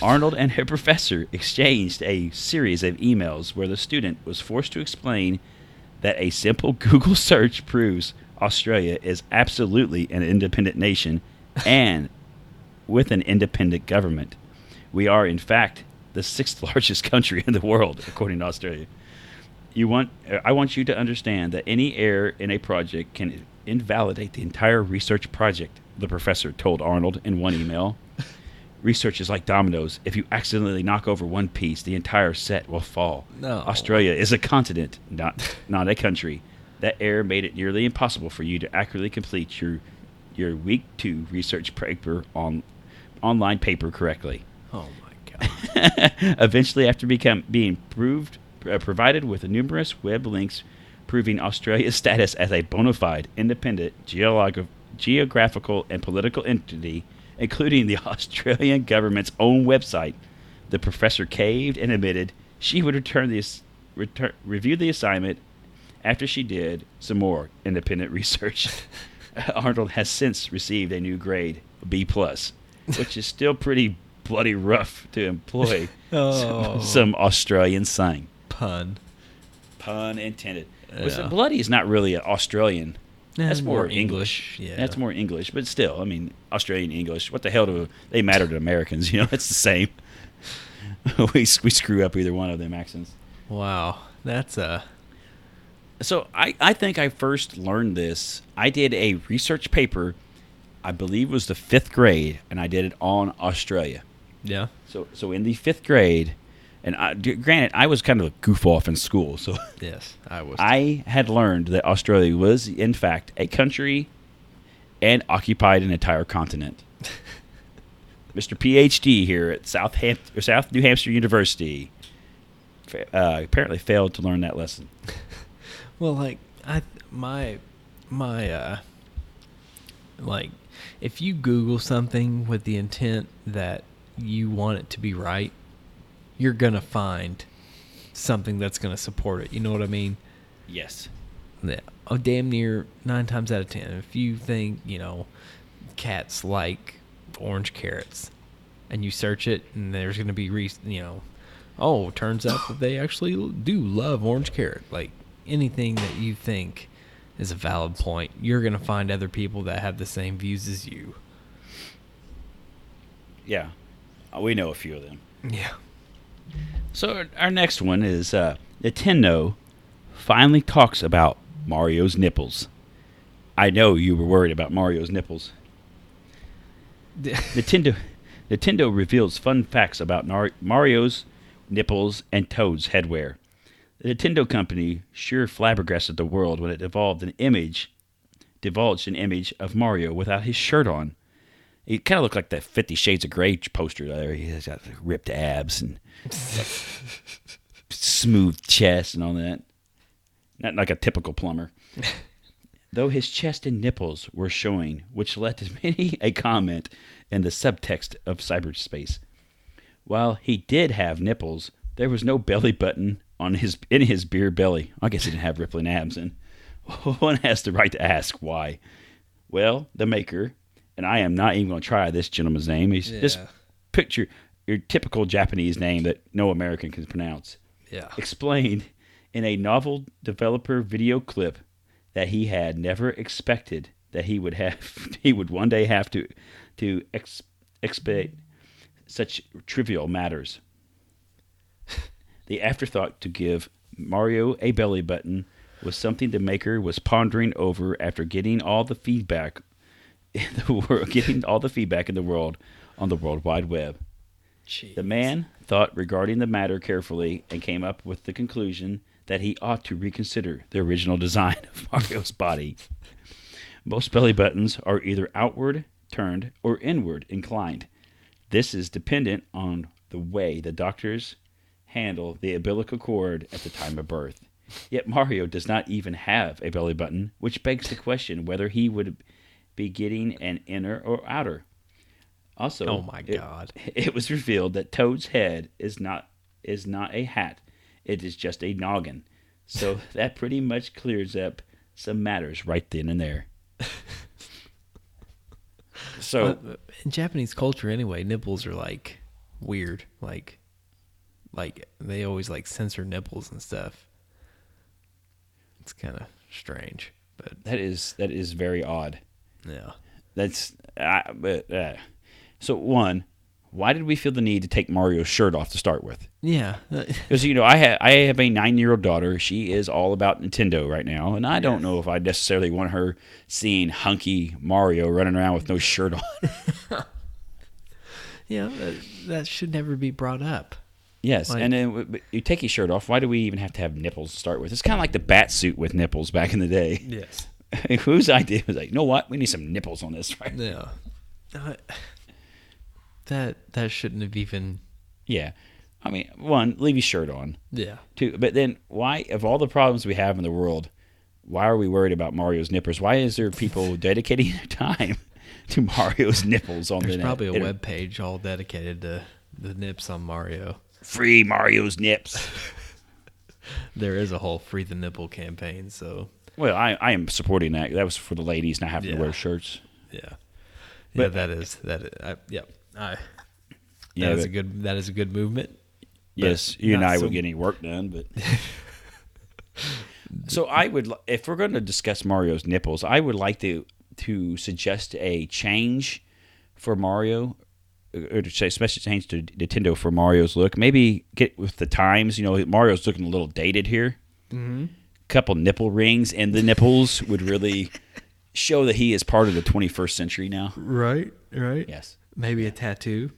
Arnold and her professor exchanged a series of emails where the student was forced to explain that a simple Google search proves Australia is absolutely an independent nation and with an independent government. We are, in fact, the sixth largest country in the world, according to Australia. You want, uh, I want you to understand that any error in a project can invalidate the entire research project, the professor told Arnold in one email. Research is like dominoes. If you accidentally knock over one piece, the entire set will fall. No. Australia is a continent, not not a country. That error made it nearly impossible for you to accurately complete your your week two research paper on online paper correctly. Oh my god. Eventually, after become, being proved, uh, provided with numerous web links proving Australia's status as a bona fide, independent, geolog- geographical, and political entity, including the Australian government's own website, the professor caved and admitted she would return this retur- reviewed the assignment after she did some more independent research. Arnold has since received a new grade, B plus, which is still pretty bloody rough to employ Oh. some, some Australian slang. Pun. Pun intended. Yeah. bloody is not really an Australian. Yeah, That's more, more English. English, yeah. That's more English, but still, I mean, Australian English. What the hell do they matter to Americans? You know, it's the same. we we screw up either one of them accents. Wow. That's uh So I, I think I first learned this. I did a research paper, I believe it was the fifth grade, and I did it on Australia. yeah. So so in the fifth grade, and I, granted I was kind of a goof off in school, so Yes, I was. I had learned that Australia was in fact a country and occupied an entire continent. Mr. PhD here at South Ham- or South New Hampshire University uh, apparently failed to learn that lesson. Well, like I my my uh like if you Google something with the intent that you want it to be right, you're gonna find something that's gonna support it. You know what I mean? Yes. Yeah. Oh, damn near nine times out of ten. If you think you know cats like orange carrots, and you search it, and there's gonna be re- you know, oh, turns out that they actually do love orange carrot. Like anything that you think is a valid point, you're gonna find other people that have the same views as you. Yeah. We know a few of them. Yeah. So our- next one is uh, Nintendo finally talks about Mario's nipples. I know you were worried about Mario's nipples. Nintendo Nintendo reveals fun facts about Mario's nipples and Toad's headwear. The Nintendo company sure flabbergasted the world when it evolved an image, divulged an image of Mario without his shirt on. He kind of looked like that Fifty Shades of Grey poster there. He has got ripped abs and smooth chest and all that. Not like a typical plumber. Though his chest and nipples were showing, which led to many a comment in the subtext of cyberspace. While he did have nipples, there was no belly button on his in his beer belly. I guess he didn't have rippling abs, and one has the right to ask why. Well, the maker, and I am not even going to try this gentleman's name. He's just picture your typical Japanese name that no American can pronounce Yeah. explained in a novel developer video clip that he had never expected that he would have he would one day have to to ex, expedite such trivial matters. the afterthought to give Mario a belly button was something the maker was pondering over after getting all the feedback in the world, getting all the feedback in the world on the World Wide Web. The man thought regarding the matter carefully and came up with the conclusion that he ought to reconsider the original design of Mario's body. Most belly buttons are either outward turned or inward inclined. This is dependent on the way the doctors handle the umbilical cord at the time of birth. Yet Mario does not even have a belly button, which begs the question whether he would be getting an inner or outer. Also, Oh my it- God. it was revealed that Toad's head is not is not a hat; it is just a noggin. So that pretty much clears up some matters right then and there. So But in Japanese culture, anyway, nipples are like weird. Like, like they always like censor nipples and stuff. It's kind of strange, but that is that is very odd. Yeah. That's I but uh, so one. Why did we feel the need to take Mario's shirt off to start with? Yeah. Because you know, I have I have a nine year old daughter. She is all about Nintendo right now, and I don't know if I necessarily want her seeing hunky Mario running around with no shirt on. yeah. That, that should never be brought up. yes, Like- and then you take your shirt off. Why do we even have to have nipples to start with? It's kind of like the bat suit with nipples back in the day. Yes. Whose idea was like, you know what? We need some nipples on this, right? Yeah. Uh, that that shouldn't have even. Yeah. I mean, one, leave your shirt on. Yeah. Two, but then why, of all the problems we have in the world, why are we worried about Mario's nippers? Why is there people dedicating their time to Mario's nipples on There's the net? probably a web page all dedicated to the nips on Mario. free Mario's nips. there is a whole free the nipple campaign, so Well, I, I am supporting that. That was for the ladies not having Yeah. to wear shirts. yeah. yeah, But- that is that. Is, I, yep. I, Yeah, that is a good. That is a good movement. Yes, you and I so- would get any work done, but. so I would, if we're going to discuss Mario's nipples, I would like to to suggest a change for Mario, or to say especially change to Nintendo for Mario's look. Maybe get with the times. You know, Mario's looking a little dated here. Mm-hmm. Couple nipple rings and the nipples would really show that he is part of the 21st century now. Right. Right. Yes. Maybe a tattoo.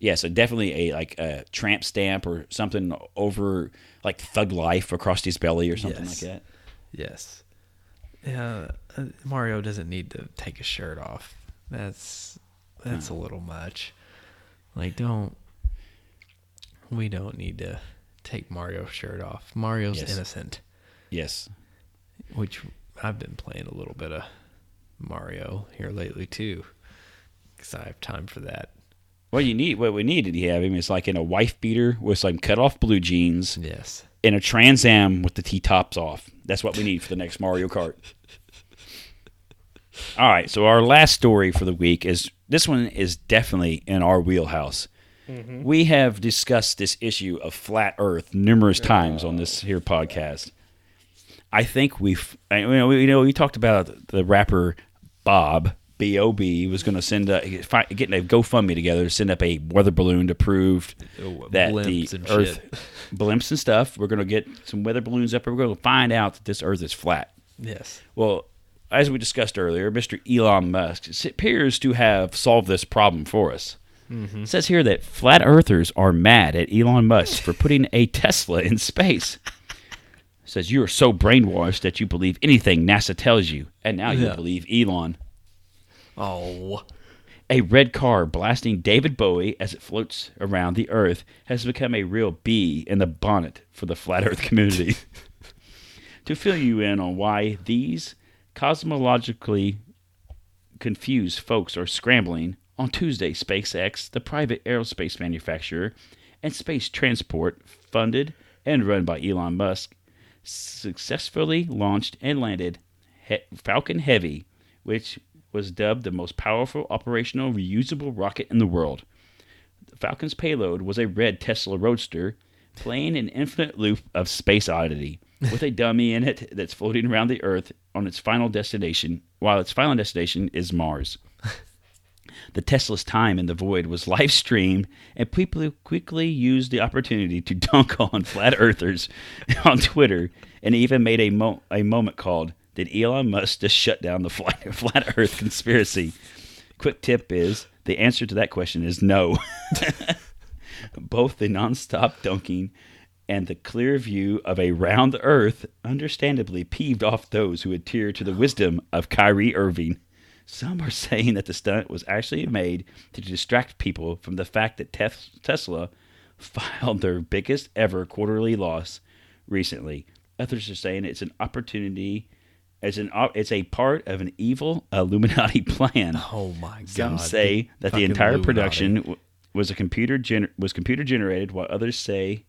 Yeah, so definitely a like a tramp stamp or something over like Thug Life across his belly or something Yes. like that. Yes. Yeah. uh, Mario doesn't need to take his shirt off. That's that's a little much. Like, don't. We don't need to take Mario's shirt off. Mario's Yes. innocent. Yes. which I've been playing a little bit of Mario here lately too, because I have time for that. What you need, what we need, needed to have him is like in a wife beater with some cut off blue jeans Yes. and a Trans Am with the T tops off. That's what we need for the next Mario Kart. All right, so our last story for the week is this one is definitely in our wheelhouse. Mm-hmm. We have discussed this issue of flat Earth numerous times on this here podcast. I think we've, I- you know, we, you know, we talked about the rapper Bob B O B was going to send a getting a GoFundMe together to send up a weather balloon to prove Oh, that blimps the and Earth shit. blimps and stuff. We're going to get some weather balloons up, and we're going to find out that this Earth is flat. Yes. Well, as we discussed earlier, Mr. Elon Musk appears to have solved this problem for us. Mm-hmm. It says here that flat earthers are mad at Elon Musk for putting a Tesla in space. Says you are so brainwashed that you believe anything NASA tells you, and now you Yeah. believe Elon. Oh. A red car blasting David Bowie as it floats around the Earth has become a real bee in the bonnet for the flat Earth community. to fill you in on why these cosmologically confused folks are scrambling, on Tuesday, SpaceX, the private aerospace manufacturer and space transport funded and run by Elon Musk, successfully launched and landed Falcon Heavy, which was dubbed the most powerful operational reusable rocket in the world. Falcon's payload was a red Tesla Roadster playing an infinite loop of space oddity with a dummy in it that's floating around the Earth on its final destination, while its final destination is Mars. The Tesla's time in the void was live streamed, and people quickly used the opportunity to dunk on flat earthers on Twitter, and even made a, mo- a moment called "Did Elon Musk just shut down the flat, flat Earth conspiracy?" Quick tip is the answer to that question is no. Both the nonstop dunking and the clear view of a round Earth understandably peeved off those who adhere to the wisdom of Kyrie Irving. Some are saying that the stunt was actually made to distract people from the fact that Tes- Tesla filed their biggest ever quarterly loss recently. Others are saying it's an opportunity, as an it's a part of an evil Illuminati plan. Oh my god. Some say that the entire Illuminati. production was a computer gener- was computer generated, while others say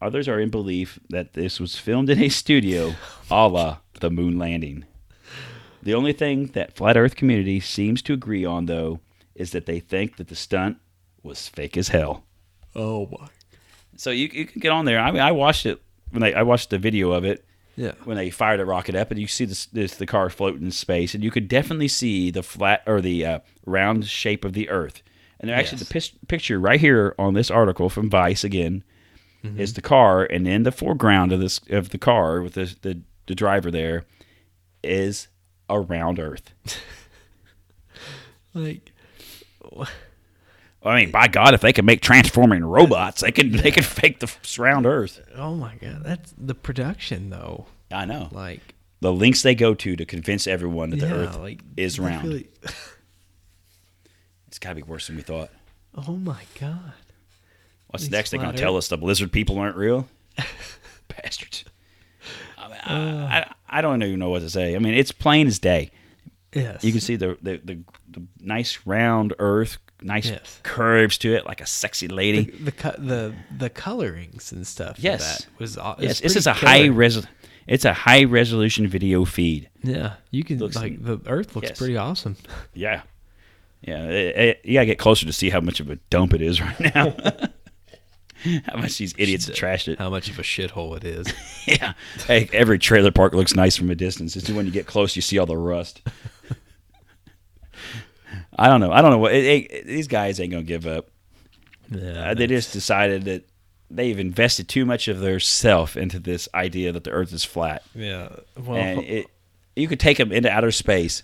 others are in belief that this was filmed in a studio, a la the moon landing. The only thing that flat Earth community seems to agree on, though, is that they think that the stunt was fake as hell. Oh my. So you, you can get on there. I mean, I watched it when they, I watched the video of it Yeah. when they fired the rocket up, and you see this, this the car floating in space, and you could definitely see the flat or the uh, round shape of the Earth. And actually Yes. the pis- picture right here on this article from Vice again is the car, and in the foreground of this of the car with the the, the driver there is a round Earth. Like. I mean, by God, if they can make transforming robots, they can they can fake the f- round Earth. Oh my god. That's the production though. I know Like. the links they go to to convince everyone that the. Earth like is round. like- It's got to be worse than we thought. oh my god. What's These next? They're going to tell us the lizard people aren't real? Bastards. I, I, don't even know what to say. I mean, it's plain as day. Yes. You can see the, the, the, the nice round Earth nice Yes. curves to it, like a sexy lady. the co- the, the colorings and stuff. Yes. that was aw- yes, this is a pretty high res. It's a high resolution video feed. Yeah, you can Looks- like the Earth looks Yes. pretty awesome. Yeah, yeah. it- it- you gotta get closer to see how much of a dump it is right now. how much these idiots have trashed it. How much of a shithole it is. Yeah. Hey, every trailer park looks nice from a distance. It's when you get close, you see all the rust. I don't know. I don't know what it, it- these guys ain't gonna give up. Yeah, Uh, they just decided that they've invested too much of their self into this idea that the Earth is flat, yeah. Well, and it, you could take them into outer space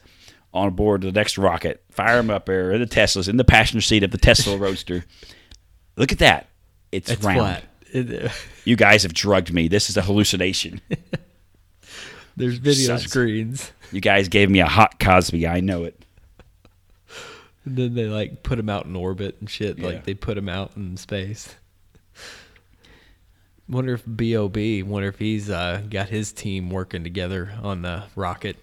on board the next rocket, fire them up there in the Teslas, in the passenger seat of the Tesla Roadster. Look at that. It's, it's round. flat. You guys have drugged me. This is a hallucination. there's video Sons. screens. You guys gave me a hot Cosby. I know it. And then they like put him out in orbit and shit. Yeah. Like they put him out in space. Wonder if Bob. Wonder if he's uh, got his team working together on the rocket.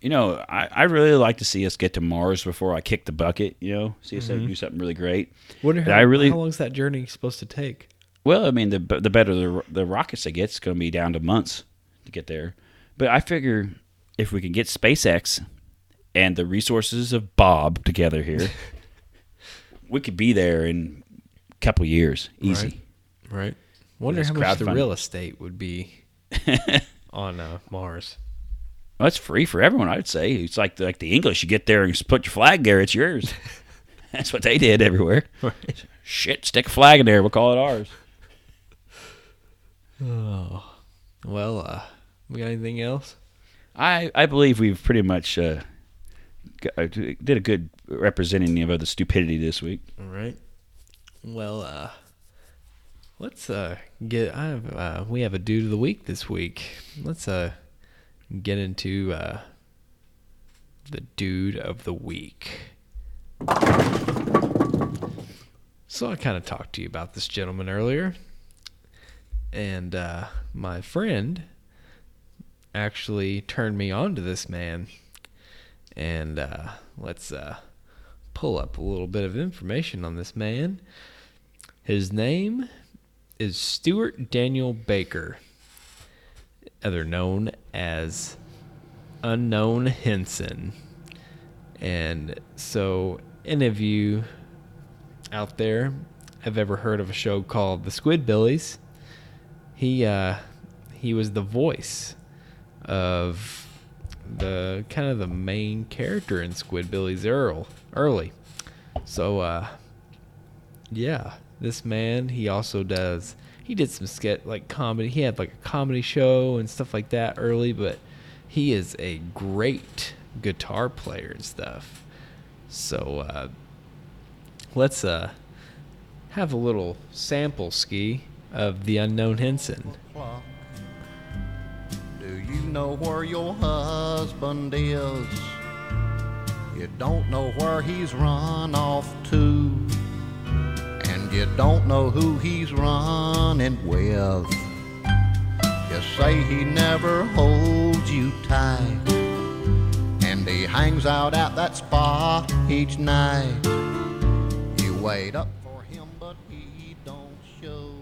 You know, I, I really like to see us get to Mars before I kick the bucket. You know, see us do something really great. Wonder how, I really- how long's that journey supposed to take? Well, I mean, the the better the the rockets they get, it's going to be down to months to get there. But I figure if we can get SpaceX and the resources of Bob together here, we could be there in a couple years, easy. Right. Wonder This how much the real estate would be on uh, Mars. Well, it's free for everyone, I'd say. It's like the, like the English. You get there and put your flag there, it's yours. That's what they did everywhere. Right. Shit, stick a flag in there. We'll call it ours. Oh. Well, uh, we got anything else? I, I believe we've pretty much uh, g- uh, did a good representing of the stupidity this week. All right. Well, uh, let's uh get. I have uh, we have a dude of the week this week. Let's uh get into uh the dude of the week. So I kind of talked to you about this gentleman earlier, and uh, my friend actually turned me on to this man. And uh, let's uh, pull up a little bit of information on this man. His name is Stuart Daniel Baker, other known as Unknown Hinson. And so, any of you out there have ever heard of a show called The Squidbillies? He uh, he was the voice of the kind of the main character in Squidbillies Earl early. So uh yeah, this man he also does he did some sketch like comedy. He had like a comedy show and stuff like that early, but he is a great guitar player and stuff. So uh let's uh have a little sample ski of the unknown Hinson. Do you know where your husband is? You don't know where he's run off to. You don't know who he's running with. You say he never holds you tight. And he hangs out at that spa each night. You wait up for him, but he don't show.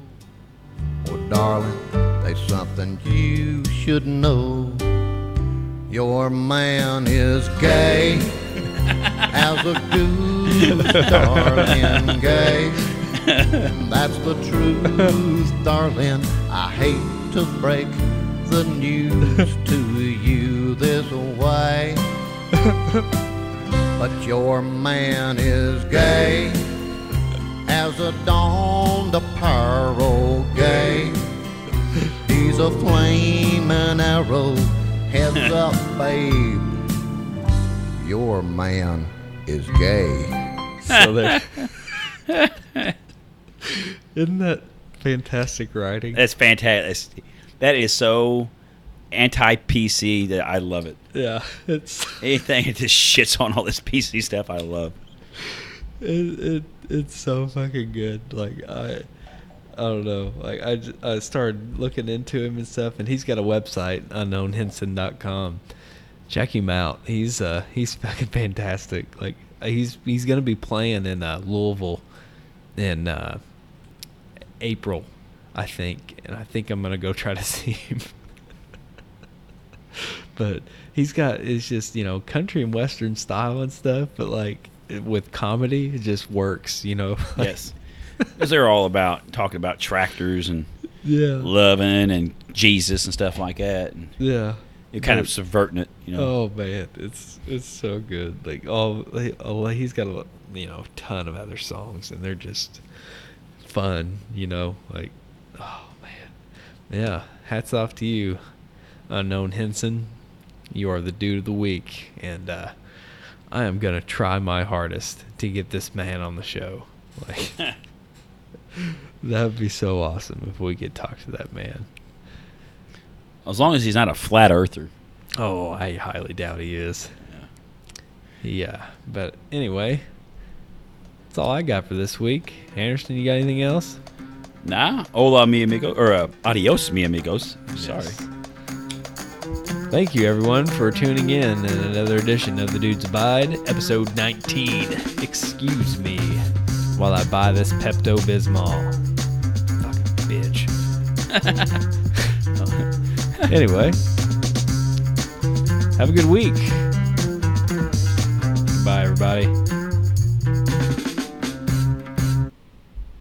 Oh, darling, there's something you should know. Your man is gay as a goose, darling, gay. That's the truth, darling. I hate to break the news to you this way. But your man is gay as a dawn apparel gay. He's a flaming arrow. Heads up, babe. Your man is gay. So there. Isn't that fantastic writing? That's fantastic. That is so anti PC that I love it. Yeah, it's Anything that just shits on all this PC stuff, I love. it, it it's so fucking good. Like I I don't know. Like I, I started looking into him and stuff, and he's got a website unknownhinson.com. Check him out. He's uh he's fucking fantastic. Like he's he's gonna be playing in uh, Louisville in uh, April, I think, and I think I'm gonna go try to see him. but he's got it's just you know country and western style and stuff, but like with comedy, it just works. You know. Yes, because they're all about talking about tractors and yeah. loving and Jesus and stuff like that, and Yeah. you're kind of subverting it. You know, Oh man, it's it's so good. Like all, all oh, he's got a you know ton of other songs, and they're just fun. You know, like oh man, yeah. Hats off to you, unknown Hinson. You are the dude of the week, and uh, I am gonna try my hardest to get this man on the show. Like that would be so awesome if we could talk to that man. as long as he's not a flat earther. Oh, I highly doubt he is. Yeah, but anyway, that's all I got for this week. Anderson, you got anything else? Nah, hola mi amigo, or uh, adios mi amigos. Sorry. Thank you, everyone, for tuning in in another edition of The Dudes Abide, episode 19. Excuse me while I buy this Pepto Bismol. Fucking bitch. anyway, have a good week. Bye, everybody.